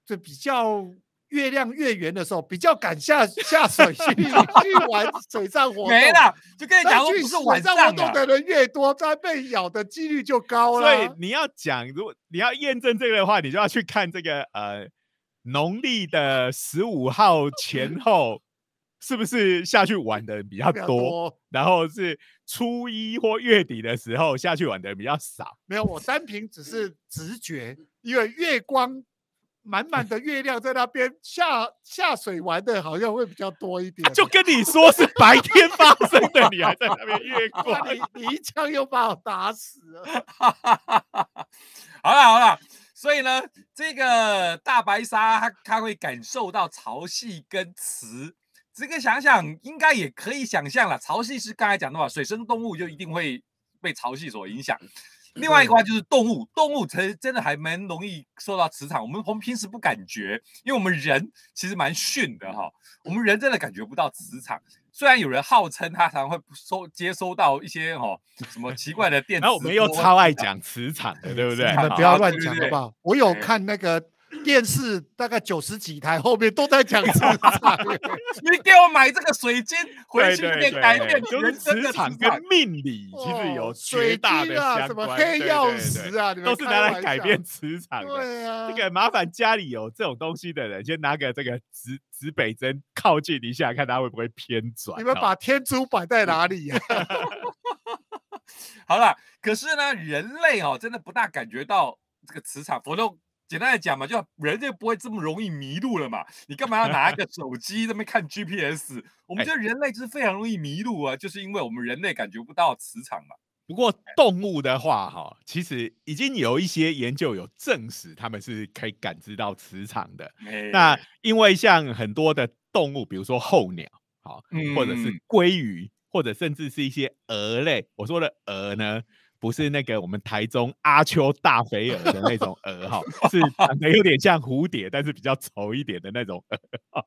S3: 就比较月亮月圆的时候，比较敢下下水去 去玩水上活动。
S2: 没了，就跟你讲，
S3: 去
S2: 水
S3: 上活动的人越多，在被咬的几率就高
S1: 了。所以你要讲，如果你要验证这个的话，你就要去看这个呃农历的十五号前后。是不是下去玩的人比较多？然后是初一或月底的时候下去玩的人比较少？
S3: 没有，我单凭只是直觉，因为月光满满的月亮在那边下下水玩的，好像会比较多一点。
S1: 就跟你说是白天发生的，你还在那边月 光，
S3: 你你一枪又把我打死了。
S2: 好了好了，所以呢，这个大白鲨它它会感受到潮汐跟磁。这个想想应该也可以想象了，潮汐是刚才讲的嘛，水生动物就一定会被潮汐所影响。另外一个话就是动物，动物其实真的还蛮容易受到磁场。我们我们平时不感觉，因为我们人其实蛮逊的哈，我们人真的感觉不到磁场。虽然有人号称他常会收接收到一些哈什么奇怪的电，
S1: 然后我们又超爱讲磁场的，对不对？
S3: 不要乱讲好不好？我有看那个。电视大概九十几台，后面都在讲磁场。
S2: 你给我买这个水晶回去变改变
S1: 就是磁场跟命理其实有绝大的相关。
S3: 什么黑曜石啊，
S1: 都是拿来改变磁场
S3: 的。对啊，
S1: 这个麻烦家里有这种东西的人，先拿个这个指指北针靠近一下，看它会不会偏转。
S3: 你们把天珠摆在哪里呀？
S2: 好了，可是呢，人类哦，真的不大感觉到这个磁场，否则。简单的讲嘛，就人就不会这么容易迷路了嘛。你干嘛要拿一个手机那边看 GPS？我们觉得人类就是非常容易迷路啊，就是因为我们人类感觉不到磁场嘛。
S1: 不过动物的话，哈，其实已经有一些研究有证实，他们是可以感知到磁场的。那因为像很多的动物，比如说候鸟，好，或者是鲑鱼，或者甚至是一些蛾类。我说的蛾呢，不是那个我们台中阿丘大肥鹅的那种 鹅，哈，是长得有点像蝴蝶，但是比较丑一点的那种鹅。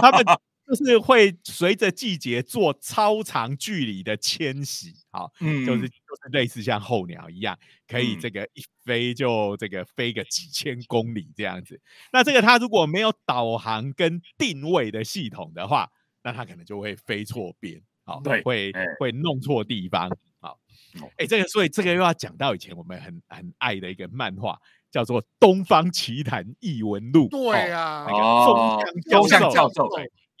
S1: 他们。就是会随着季节做超长距离的迁徙，好，嗯，就是就是类似像候鸟一样，可以这个一飞就这个飞个几千公里这样子。那这个它如果没有导航跟定位的系统的话，那它可能就会飞错边，好，
S2: 对，
S1: 会会弄错地方，好，哎，这个所以这个又要讲到以前我们很很爱的一个漫画，叫做《东方奇谭异闻录》，
S3: 对啊，
S1: 那个
S2: 风向教授。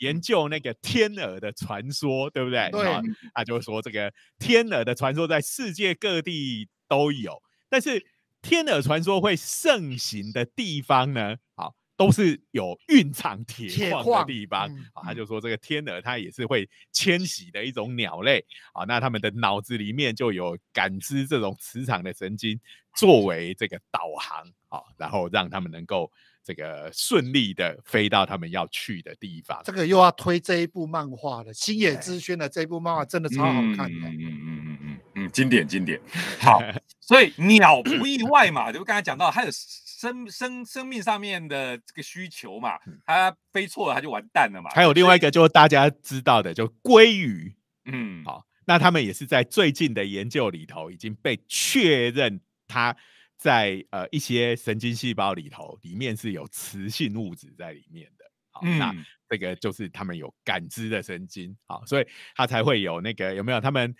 S1: 研究那个天鹅的传说，对不对？
S3: 对，
S1: 他就说这个天鹅的传说在世界各地都有，但是天鹅传说会盛行的地方呢，好，都是有蕴藏铁矿的地方。啊，他就说这个天鹅它也是会迁徙的一种鸟类啊，那他们的脑子里面就有感知这种磁场的神经作为这个导航，啊，然后让他们能够。这个顺利的飞到他们要去的地方。
S3: 这个又要推这一部漫画了，星野之轩的这一部漫画真的超好看的。嗯嗯
S2: 嗯嗯嗯嗯，经典经典。好，所以鸟不意外嘛，就刚才讲到，它有生生生命上面的这个需求嘛，它飞错了它就完蛋了嘛。
S1: 还有另外一个就是大家知道的，就鲑鱼。嗯，好，那他们也是在最近的研究里头已经被确认它。在呃一些神经细胞里头，里面是有磁性物质在里面的。好，那这个就是他们有感知的神经，好，所以它才会有那个有没有他们。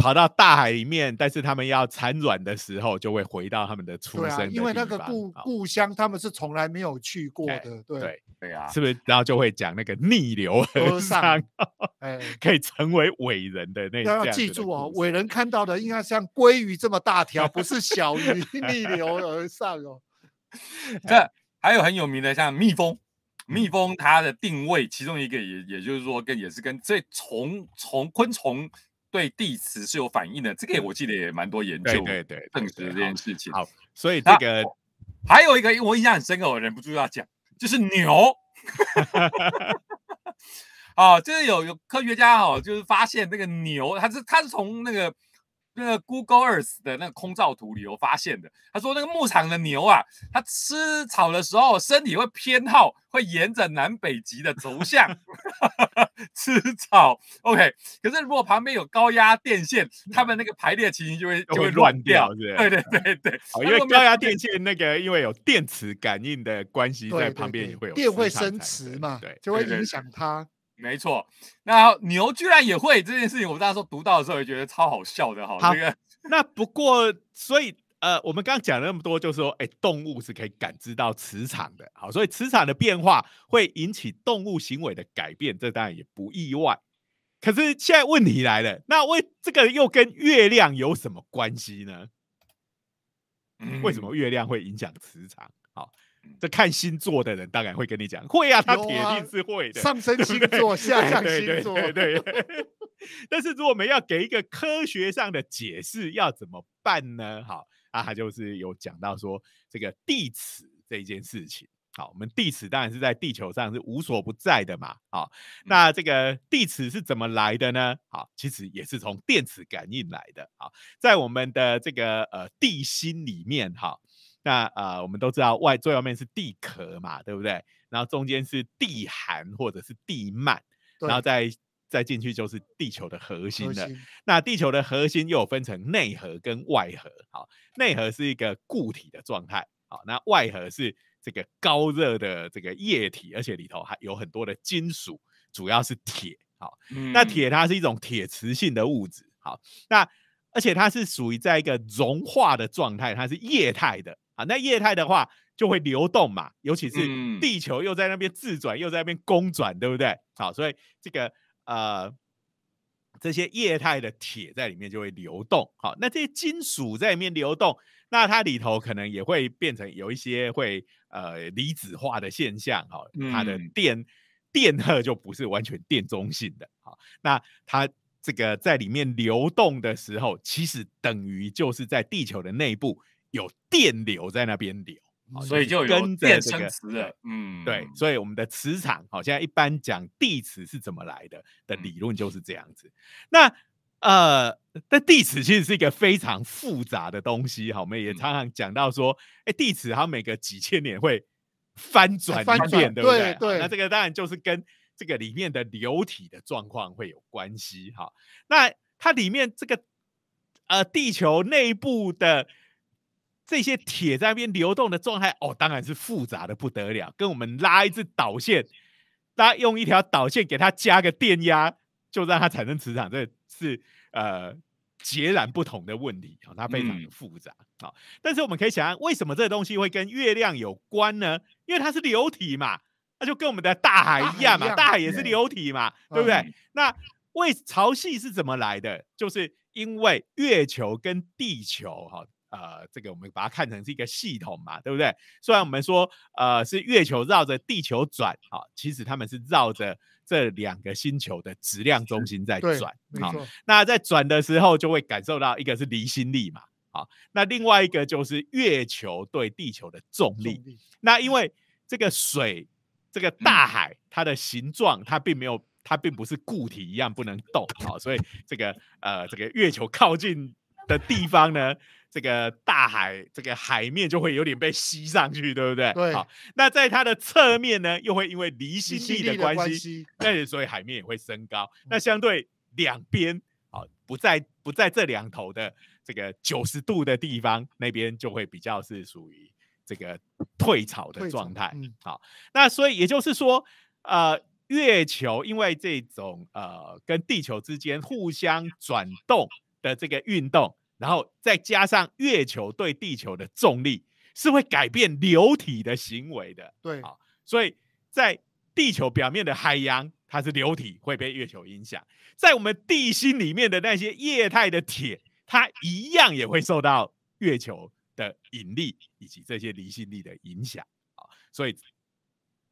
S1: 跑到大海里面，但是他们要产卵的时候，就会回到他们的出生的
S3: 因为那个故故乡，他们是从来没有去过的。对
S2: 对啊，
S1: 是不是？然后就会讲那个逆流而上，哎，可以成为伟人的那。
S3: 要记住哦，伟人看到的应该像鲑鱼这么大条，不是小鱼逆流而上哦。
S2: 这还有很有名的，像蜜蜂，蜜蜂它的定位，其中一个也也就是说，跟也是跟这虫虫昆虫。对地磁是有反应的，这个我记得也蛮多研究
S1: 对对
S2: 证实这件事情。
S1: 好，所以这个
S2: 还有一个我印象很深刻，我忍不住要讲，就是牛。啊，就是有有科学家哈，就是发现那个牛，它是它是从那个。那个 Google Earth 的那个空照图里有发现的，他说那个牧场的牛啊，它吃草的时候身体会偏好，会沿着南北极的轴向 吃草。OK，可是如果旁边有高压电线，它们那个排列情形就会就会乱掉。对对对对，
S1: 因为高压电线那个因为有电磁感应的关系，在旁边也会有
S3: 电会生磁嘛，对，就会影响它。
S2: 没错，那牛居然也会这件事情，我当时读到的时候也觉得超好笑的。
S1: 好，这个那不过，所以呃，我们刚刚讲了那么多，就是说，哎，动物是可以感知到磁场的。好，所以磁场的变化会引起动物行为的改变，这当然也不意外。可是现在问题来了，那为这个又跟月亮有什么关系呢？为什么月亮会影响磁场？好。这看星座的人当然会跟你讲，会啊，他铁定是会的。
S3: 上升星座、下降星座，
S1: 对对。但是如果我们要给一个科学上的解释，要怎么办呢？好，啊，他就是有讲到说这个地磁这件事情。好，我们地磁当然是在地球上是无所不在的嘛。好，那这个地磁是怎么来的呢？好，其实也是从电磁感应来的。好，在我们的这个呃地心里面，哈。那呃，我们都知道外最外面是地壳嘛，对不对？然后中间是地寒或者是地幔，然后再再进去就是地球的核心了。那地球的核心又有分成内核跟外核。好，内核是一个固体的状态，好，那外核是这个高热的这个液体，而且里头还有很多的金属，主要是铁。好，那铁它是一种铁磁性的物质。好，那而且它是属于在一个融化的状态，它是液态的。啊，那液态的话就会流动嘛，尤其是地球又在那边自转，又在那边公转，对不对？好，所以这个呃这些液态的铁在里面就会流动。好，那这些金属在里面流动，那它里头可能也会变成有一些会呃离子化的现象。好，它的电电荷就不是完全电中性的。好，那它这个在里面流动的时候，其实等于就是在地球的内部有电流在那边流。
S2: 所以就跟电生磁了，
S1: 嗯，对，所以我们的磁场，好，现在一般讲地磁是怎么来的的理论就是这样子。那呃，但地磁其实是一个非常复杂的东西，哈，我们也常常讲到说，哎，地磁它每隔几千年会翻转一遍，对不对？
S3: 对，
S1: 那这个当然就是跟这个里面的流体的状况会有关系，哈。那它里面这个呃，地球内部的。这些铁在那边流动的状态，哦，当然是复杂的不得了。跟我们拉一支导线，拉用一条导线给它加个电压，就让它产生磁场，这是呃截然不同的问题啊，它非常的复杂啊。但是我们可以想象，为什么这个东西会跟月亮有关呢？因为它是流体嘛，那就跟我们的大海一样嘛，大海也是流体嘛，对不对？那为潮汐是怎么来的？就是因为月球跟地球哈。呃，这个我们把它看成是一个系统嘛，对不对？虽然我们说，呃，是月球绕着地球转，啊，其实他们是绕着这两个星球的质量中心在转，
S3: 好，
S1: 那在转的时候就会感受到一个是离心力嘛，好，那另外一个就是月球对地球的重力。那因为这个水，这个大海，它的形状它并没有，它并不是固体一样不能动，好，所以这个呃，这个月球靠近的地方呢。这个大海，这个海面就会有点被吸上去，对不对？
S3: 对。
S1: 好，那在它的侧面呢，又会因为离心力的
S3: 关
S1: 系，那所以海面也会升高。那相对两边，好，不在不在这两头的这个九十度的地方，那边就会比较是属于这个退潮的状态。好，那所以也就是说，呃，月球因为这种呃跟地球之间互相转动的这个运动。然后再加上月球对地球的重力，是会改变流体的行为的。
S3: 对，
S1: 啊，所以在地球表面的海洋，它是流体，会被月球影响；在我们地心里面的那些液态的铁，它一样也会受到月球的引力以及这些离心力的影响。啊，所以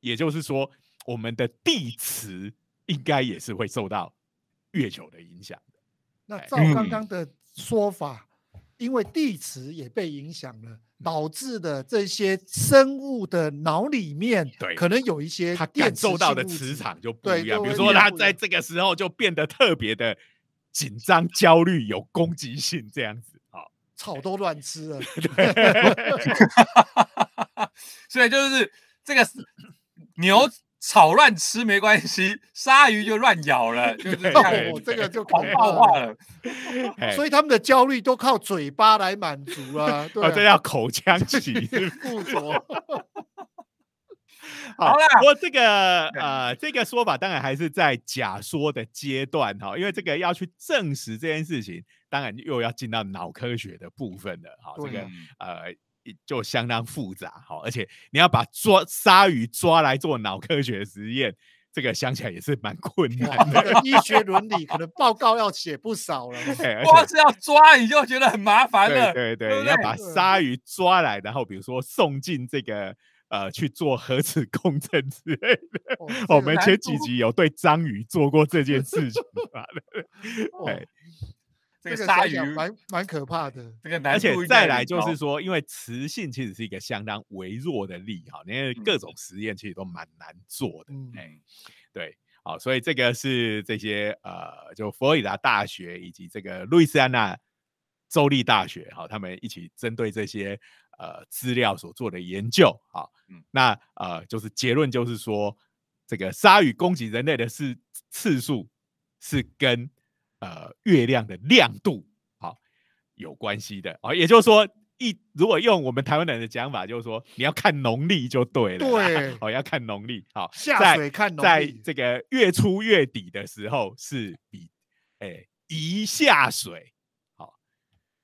S1: 也就是说，我们的地磁应该也是会受到月球的影响的。
S3: 那照刚刚的。说法，因为地磁也被影响了，导致的这些生物的脑里面，
S1: 对，
S3: 可能有一些
S1: 它感受到的磁场就不一样。比如说，它在这个时候就变得特别的紧张、焦虑、有攻击性，这样子。好，
S3: 草都乱吃了。
S2: 所以就是这个牛。草乱吃没关系，鲨鱼就乱咬了，就是这样，
S3: 这个就
S2: 狂暴化了。
S3: 所以他们的焦虑都靠嘴巴来满足啊，对，
S1: 这叫口腔期
S3: 附着。
S1: 好了，不过这个呃，这个说法当然还是在假说的阶段哈，因为这个要去证实这件事情，当然又要进到脑科学的部分了。好，这个呃。就相当复杂，好，而且你要把抓鲨鱼抓来做脑科学实验，这个想起来也是蛮困难的。
S3: 医学伦理可能报告要写不少了，
S2: 光是要抓你就觉得很麻烦了。
S1: 对对，你要把鲨鱼抓来，然后比如说送进这个呃去做核磁共振之类的。我们前几集有对章鱼做过这件事情，对。
S2: 这个鲨鱼
S3: 蛮蛮可怕的，
S2: 这个难
S1: 而且再来就是说，因为磁性其实是一个相当微弱的力哈，因为各种实验其实都蛮难做的，哎，对，好，所以这个是这些呃，就佛罗里达大学以及这个路易斯安那州立大学哈，他们一起针对这些呃资料所做的研究，好，那呃就是结论就是说，这个鲨鱼攻击人类的是次数是跟呃，月亮的亮度好有关系的啊，也就是说，一如果用我们台湾人的讲法，就是说你要看农历就对了，
S3: 对，
S1: 哦，要看农历，好，
S3: 下水看农
S1: 历，在这个月初月底的时候是比，哎，一下水好，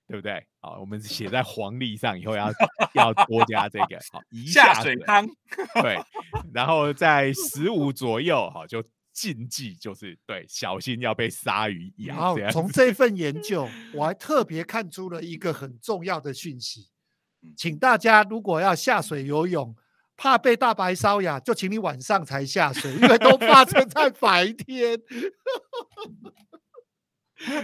S1: 对不对？好，我们写在黄历上以后要要多加这个，好，一
S2: 下水汤，
S1: 对，然后在十五左右，好就。禁忌就是对，小心要被鲨鱼咬。
S3: 从这份研究，我还特别看出了一个很重要的讯息，请大家如果要下水游泳，怕被大白烧呀，就请你晚上才下水，因为都发生 在白天。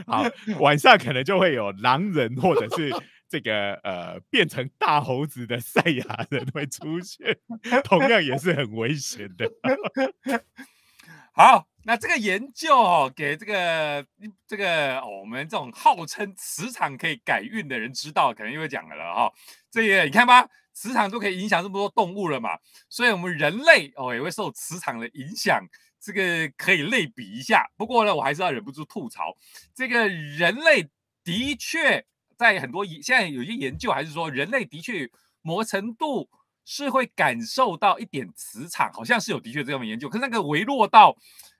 S1: 好，晚上可能就会有狼人或者是 这个呃变成大猴子的赛亚人会出现，同样也是很危险的。
S2: 好，那这个研究哦，给这个这个、我们这种号称磁场可以改运的人知道，可能就会讲了了哈、这个你看吧，磁场都可以影响这么多动物了嘛，所以我们人类哦也会受磁场的影响。这个可以类比一下，不过呢，我还是要忍不住吐槽，这个人类的确在很多现在有些研究还是说，人类的确某程度是会感受到一点磁场，好像是有的确这样的研究，可是那个微弱到，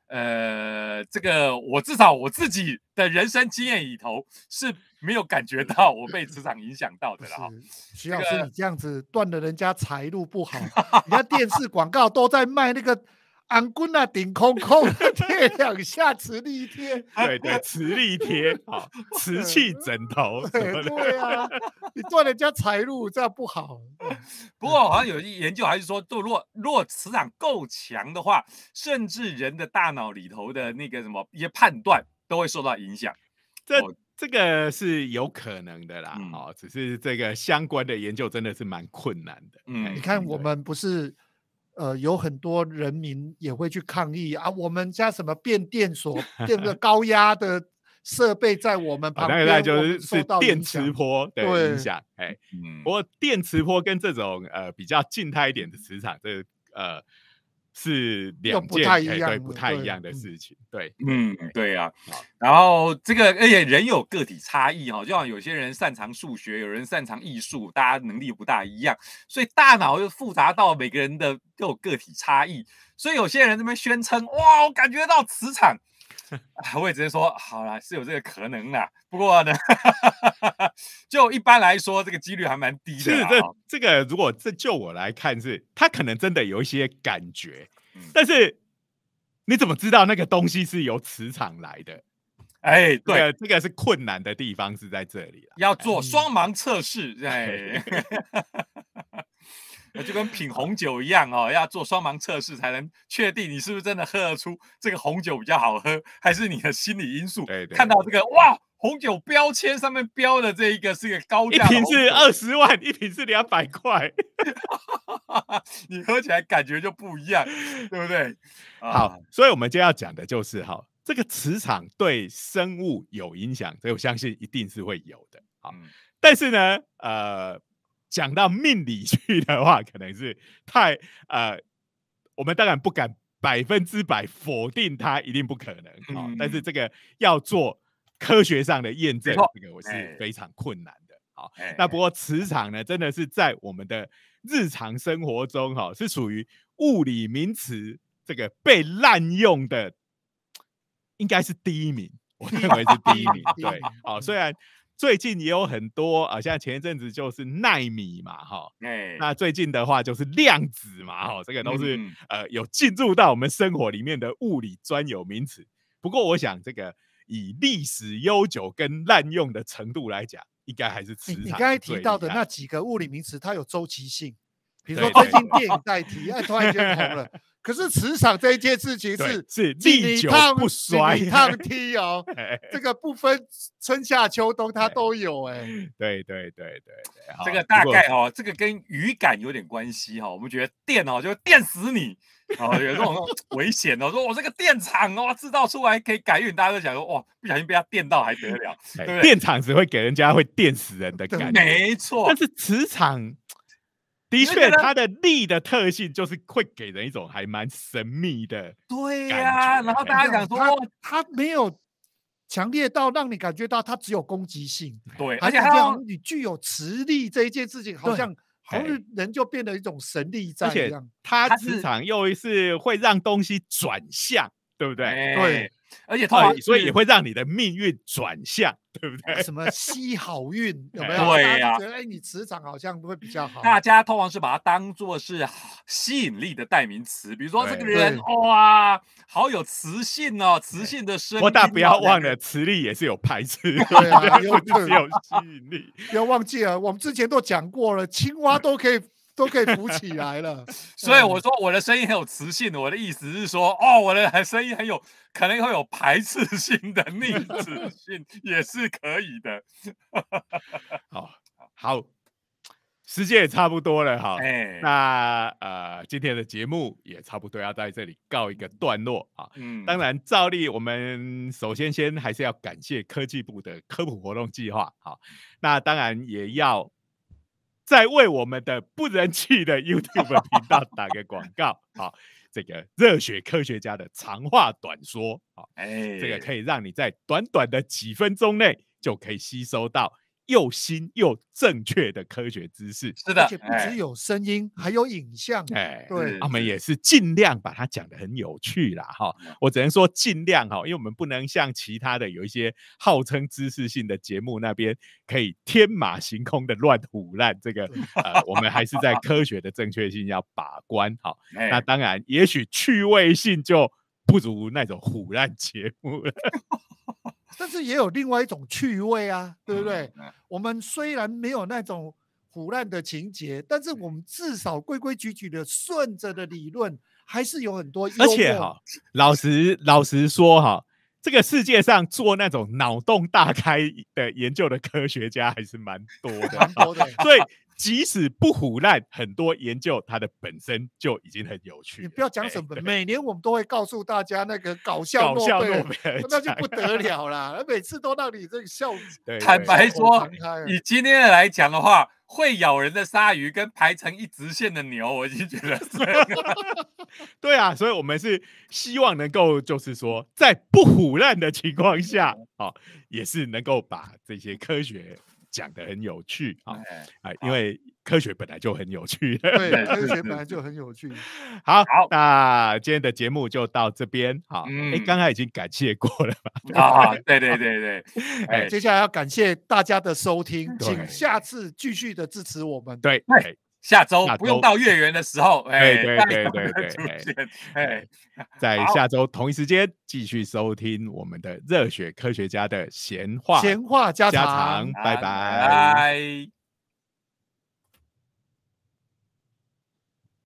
S2: 呃，这个我至少我自己的人生经验里头是没有感觉到我被磁场影响到的了哈。
S3: 是，徐老师，你这样子断了人家财路不好。你看电视广告都在卖那个安棍啊，顶空空贴两下磁力贴。
S1: 对对，磁力贴，好，瓷器枕头什
S3: 对啊，你断人家财路，这样不好。
S2: 不过好像有一研究还是说，就如果如果磁场够强的话，甚至人的大脑里头的那个什么一些判断都会受到影响。
S1: 这
S2: 哦
S1: 这个是有可能的啦，
S2: 嗯
S1: 哦，只是这个相关的研究真的是蛮困难的。
S2: 嗯
S1: 哎
S3: 你看，我
S1: 对
S3: 们不是呃有很多人民也会去抗议啊，我们家什么变电所、变个高压的设备在我们
S1: 哦
S3: 旁边，
S1: 那就是是电磁波。的
S3: 对
S1: 影响，哎，
S2: 嗯。
S1: 不过电磁波跟这种呃比较静态一点的磁场，这呃是两件
S3: 一样
S1: 不太一样的
S3: 嗯。
S1: 事情，对，
S2: 嗯
S1: 对，
S2: 对呀、
S1: 好。
S2: 然后这个，而且人有个体差异哈、就像有些人擅长数学，有人擅长艺术，大家能力不大一样，所以大脑又复杂到每个人的都有个体差异。所以有些人这边宣称，哇，我感觉到磁场，啊 我也只能说，好啦，是有这个可能啦。不过呢，就一般来说，这个几率还蛮低的
S1: 是。这个，如果这就我来看是，他可能真的有一些感觉，
S2: 嗯
S1: 但是你怎么知道那个东西是由磁场来的？
S2: 哎，
S1: 这
S2: 对，
S1: 个这个是困难的地方是在这里了。
S2: 要做
S3: 嗯
S2: 双盲测试，哎，那 就跟品红酒一样哦，要做双盲测试才能确定你是不是真的喝得出这个红酒比较好喝，还是你的心理因素。
S1: 对对
S2: 看到这个哇，红酒标签上面标的这一个是一个高
S1: 一
S2: 价一
S1: 瓶是二十万，一瓶是两百块。
S2: 你喝起来感觉就不一样，对不对？啊
S1: 好，，所以我们今天要讲的就是哈，这个磁场对生物有影响，所以我相信一定是会有的。好，
S2: 嗯
S1: 但是呢，呃，讲到命理去的话，可能是太呃，我们当然不敢百分之百否定它一定不可能啊、
S2: 嗯
S1: 但是这个要做科学上的验证这个我
S2: 哎
S1: 是非常困难的。好，
S2: 哎
S1: 那不过磁场呢，真的是在我们的日常生活中哈、是属于物理名词这个被滥用的，应该是第一名，我认为是第一名。对好、虽然最近也有很多啊，像前一阵子就是纳米嘛，哈、
S2: 哎，
S1: 那最近的话就是量子嘛，哈、这个都是、
S2: 嗯
S1: 呃有进入到我们生活里面的物理专有名词。不过我想这个以历史悠久跟滥用的程度来讲，应该还是磁场
S3: 你你刚才提到的那几个物理名词，它有周期性，比如说最近电影在提，哎，突然间红了。可是磁场这一件事情是
S1: 是
S3: 几
S1: 历久
S3: 里烫
S1: 不衰
S3: 几里烫踢哦，
S1: 哎
S3: 这个不分春夏秋冬它都有哎。
S1: 对对对对对，好
S2: 这个大概哦，这个跟语感有点关系哈、我们觉得电哦就会电死你，哦，有这种那种危险哦。说我这个电厂哦制造出来可以改运，大家都想说哇，不小心被它电到还得了？
S1: 哎
S2: 对不对
S1: 电场只会给人家会电死人的感觉，
S2: 没错
S1: 但，是磁场的确它的力的特性就是会给人一种还蛮神秘的，
S2: 对呀、
S1: 觉
S2: 然后大家讲说，
S3: 它没有强烈到让你感觉到它只有攻击性，
S2: 对，
S3: 而
S2: 而且还要
S3: 且好像你具有磁力这一件事情，好像好像人就变得一种神力在
S1: 而且
S3: 一样。
S1: 它磁场又是会让东西转向，对不对？
S3: 对，
S2: 而且通常
S1: 所以也会让你的命运转向，对不对？
S3: 什么 吸好运有没有？
S2: 对呀，
S3: 觉得哎，你磁场好像会比较好。
S2: 大家通常是把它当做是吸引力的代名词，比如说这个人哇，好有磁性哦，磁性的声音。
S1: 大家不要忘了，磁力也是有排斥，
S3: 对啊，
S1: 有有吸引力。
S3: 不要忘记了，我们之前都讲过了，青蛙都可以。都可以浮起来了，
S2: 所以我说我的声音很有磁性。我的意思是说，哦，我的声音很有可能会有排斥性的逆 磁性，也是可以的。
S1: 好，好，时间也差不多了哈。那呃，今天的节目也差不多要在这里告一个段落啊。嗯，当然，照例我们首先先还是要感谢科技部的科普活动计划。好，那当然也要。在为我们的不人气的 YouTube 频道打个广告，好，这个热血科学家的长话短说，好，哎，这个可以让你在短短的几分钟内就可以吸收到。又新又正确的科学知识，
S2: 是的，
S3: 而且不只有声音，还有影像。哎，对，
S1: 我们也是尽量把它讲的很有趣啦，哈。我只能说尽量哈，因为我们不能像其他的有一些号称知识性的节目那边可以天马行空的乱胡乱。这个呃，我们还是在科学的正确性要把关。好，那当然，也许趣味性就不如那种胡乱节目了。
S3: 但是也有另外一种趣味啊，对不对？我们虽然没有那种腐烂的情节，但是我们至少规规矩矩的顺着的理论，还是有很多。
S1: 而且哈，老实老实说哈，这个世界上做那种脑洞大开的研究的科学家还是蛮多的，
S3: 蛮多的。
S1: 所以。即使不胡乱，很多研究它的本身就已经很有趣。
S3: 你不要讲什么，每年我们都会告诉大家那个搞笑诺贝尔，那就不得 了啦。每次都让你这个笑。
S2: 坦白说，以今天的来讲的话，会咬人的鲨鱼跟排成一直线的牛，我已经觉得是。
S1: 对啊，所以我们是希望能够，就是说，在不腐烂的情况下，啊，也是能够把这些科学。讲的很有趣啊，哎，因为科学本来就很有趣，
S3: 对，科学本来就很有趣。
S1: 好，那今天的节目就到这边，好，哎，刚才已经感谢过了
S2: 嘛，啊，对对对对，
S3: 哎，接下来要感谢大家的收听，请下次继续的支持我们，
S1: 对。
S2: 下周不用到月圆的时候，哎，
S1: 对对对对对，哎，在下周同一时间继续收听我们的热血科学家的闲话
S3: 闲话家常，
S1: 拜拜。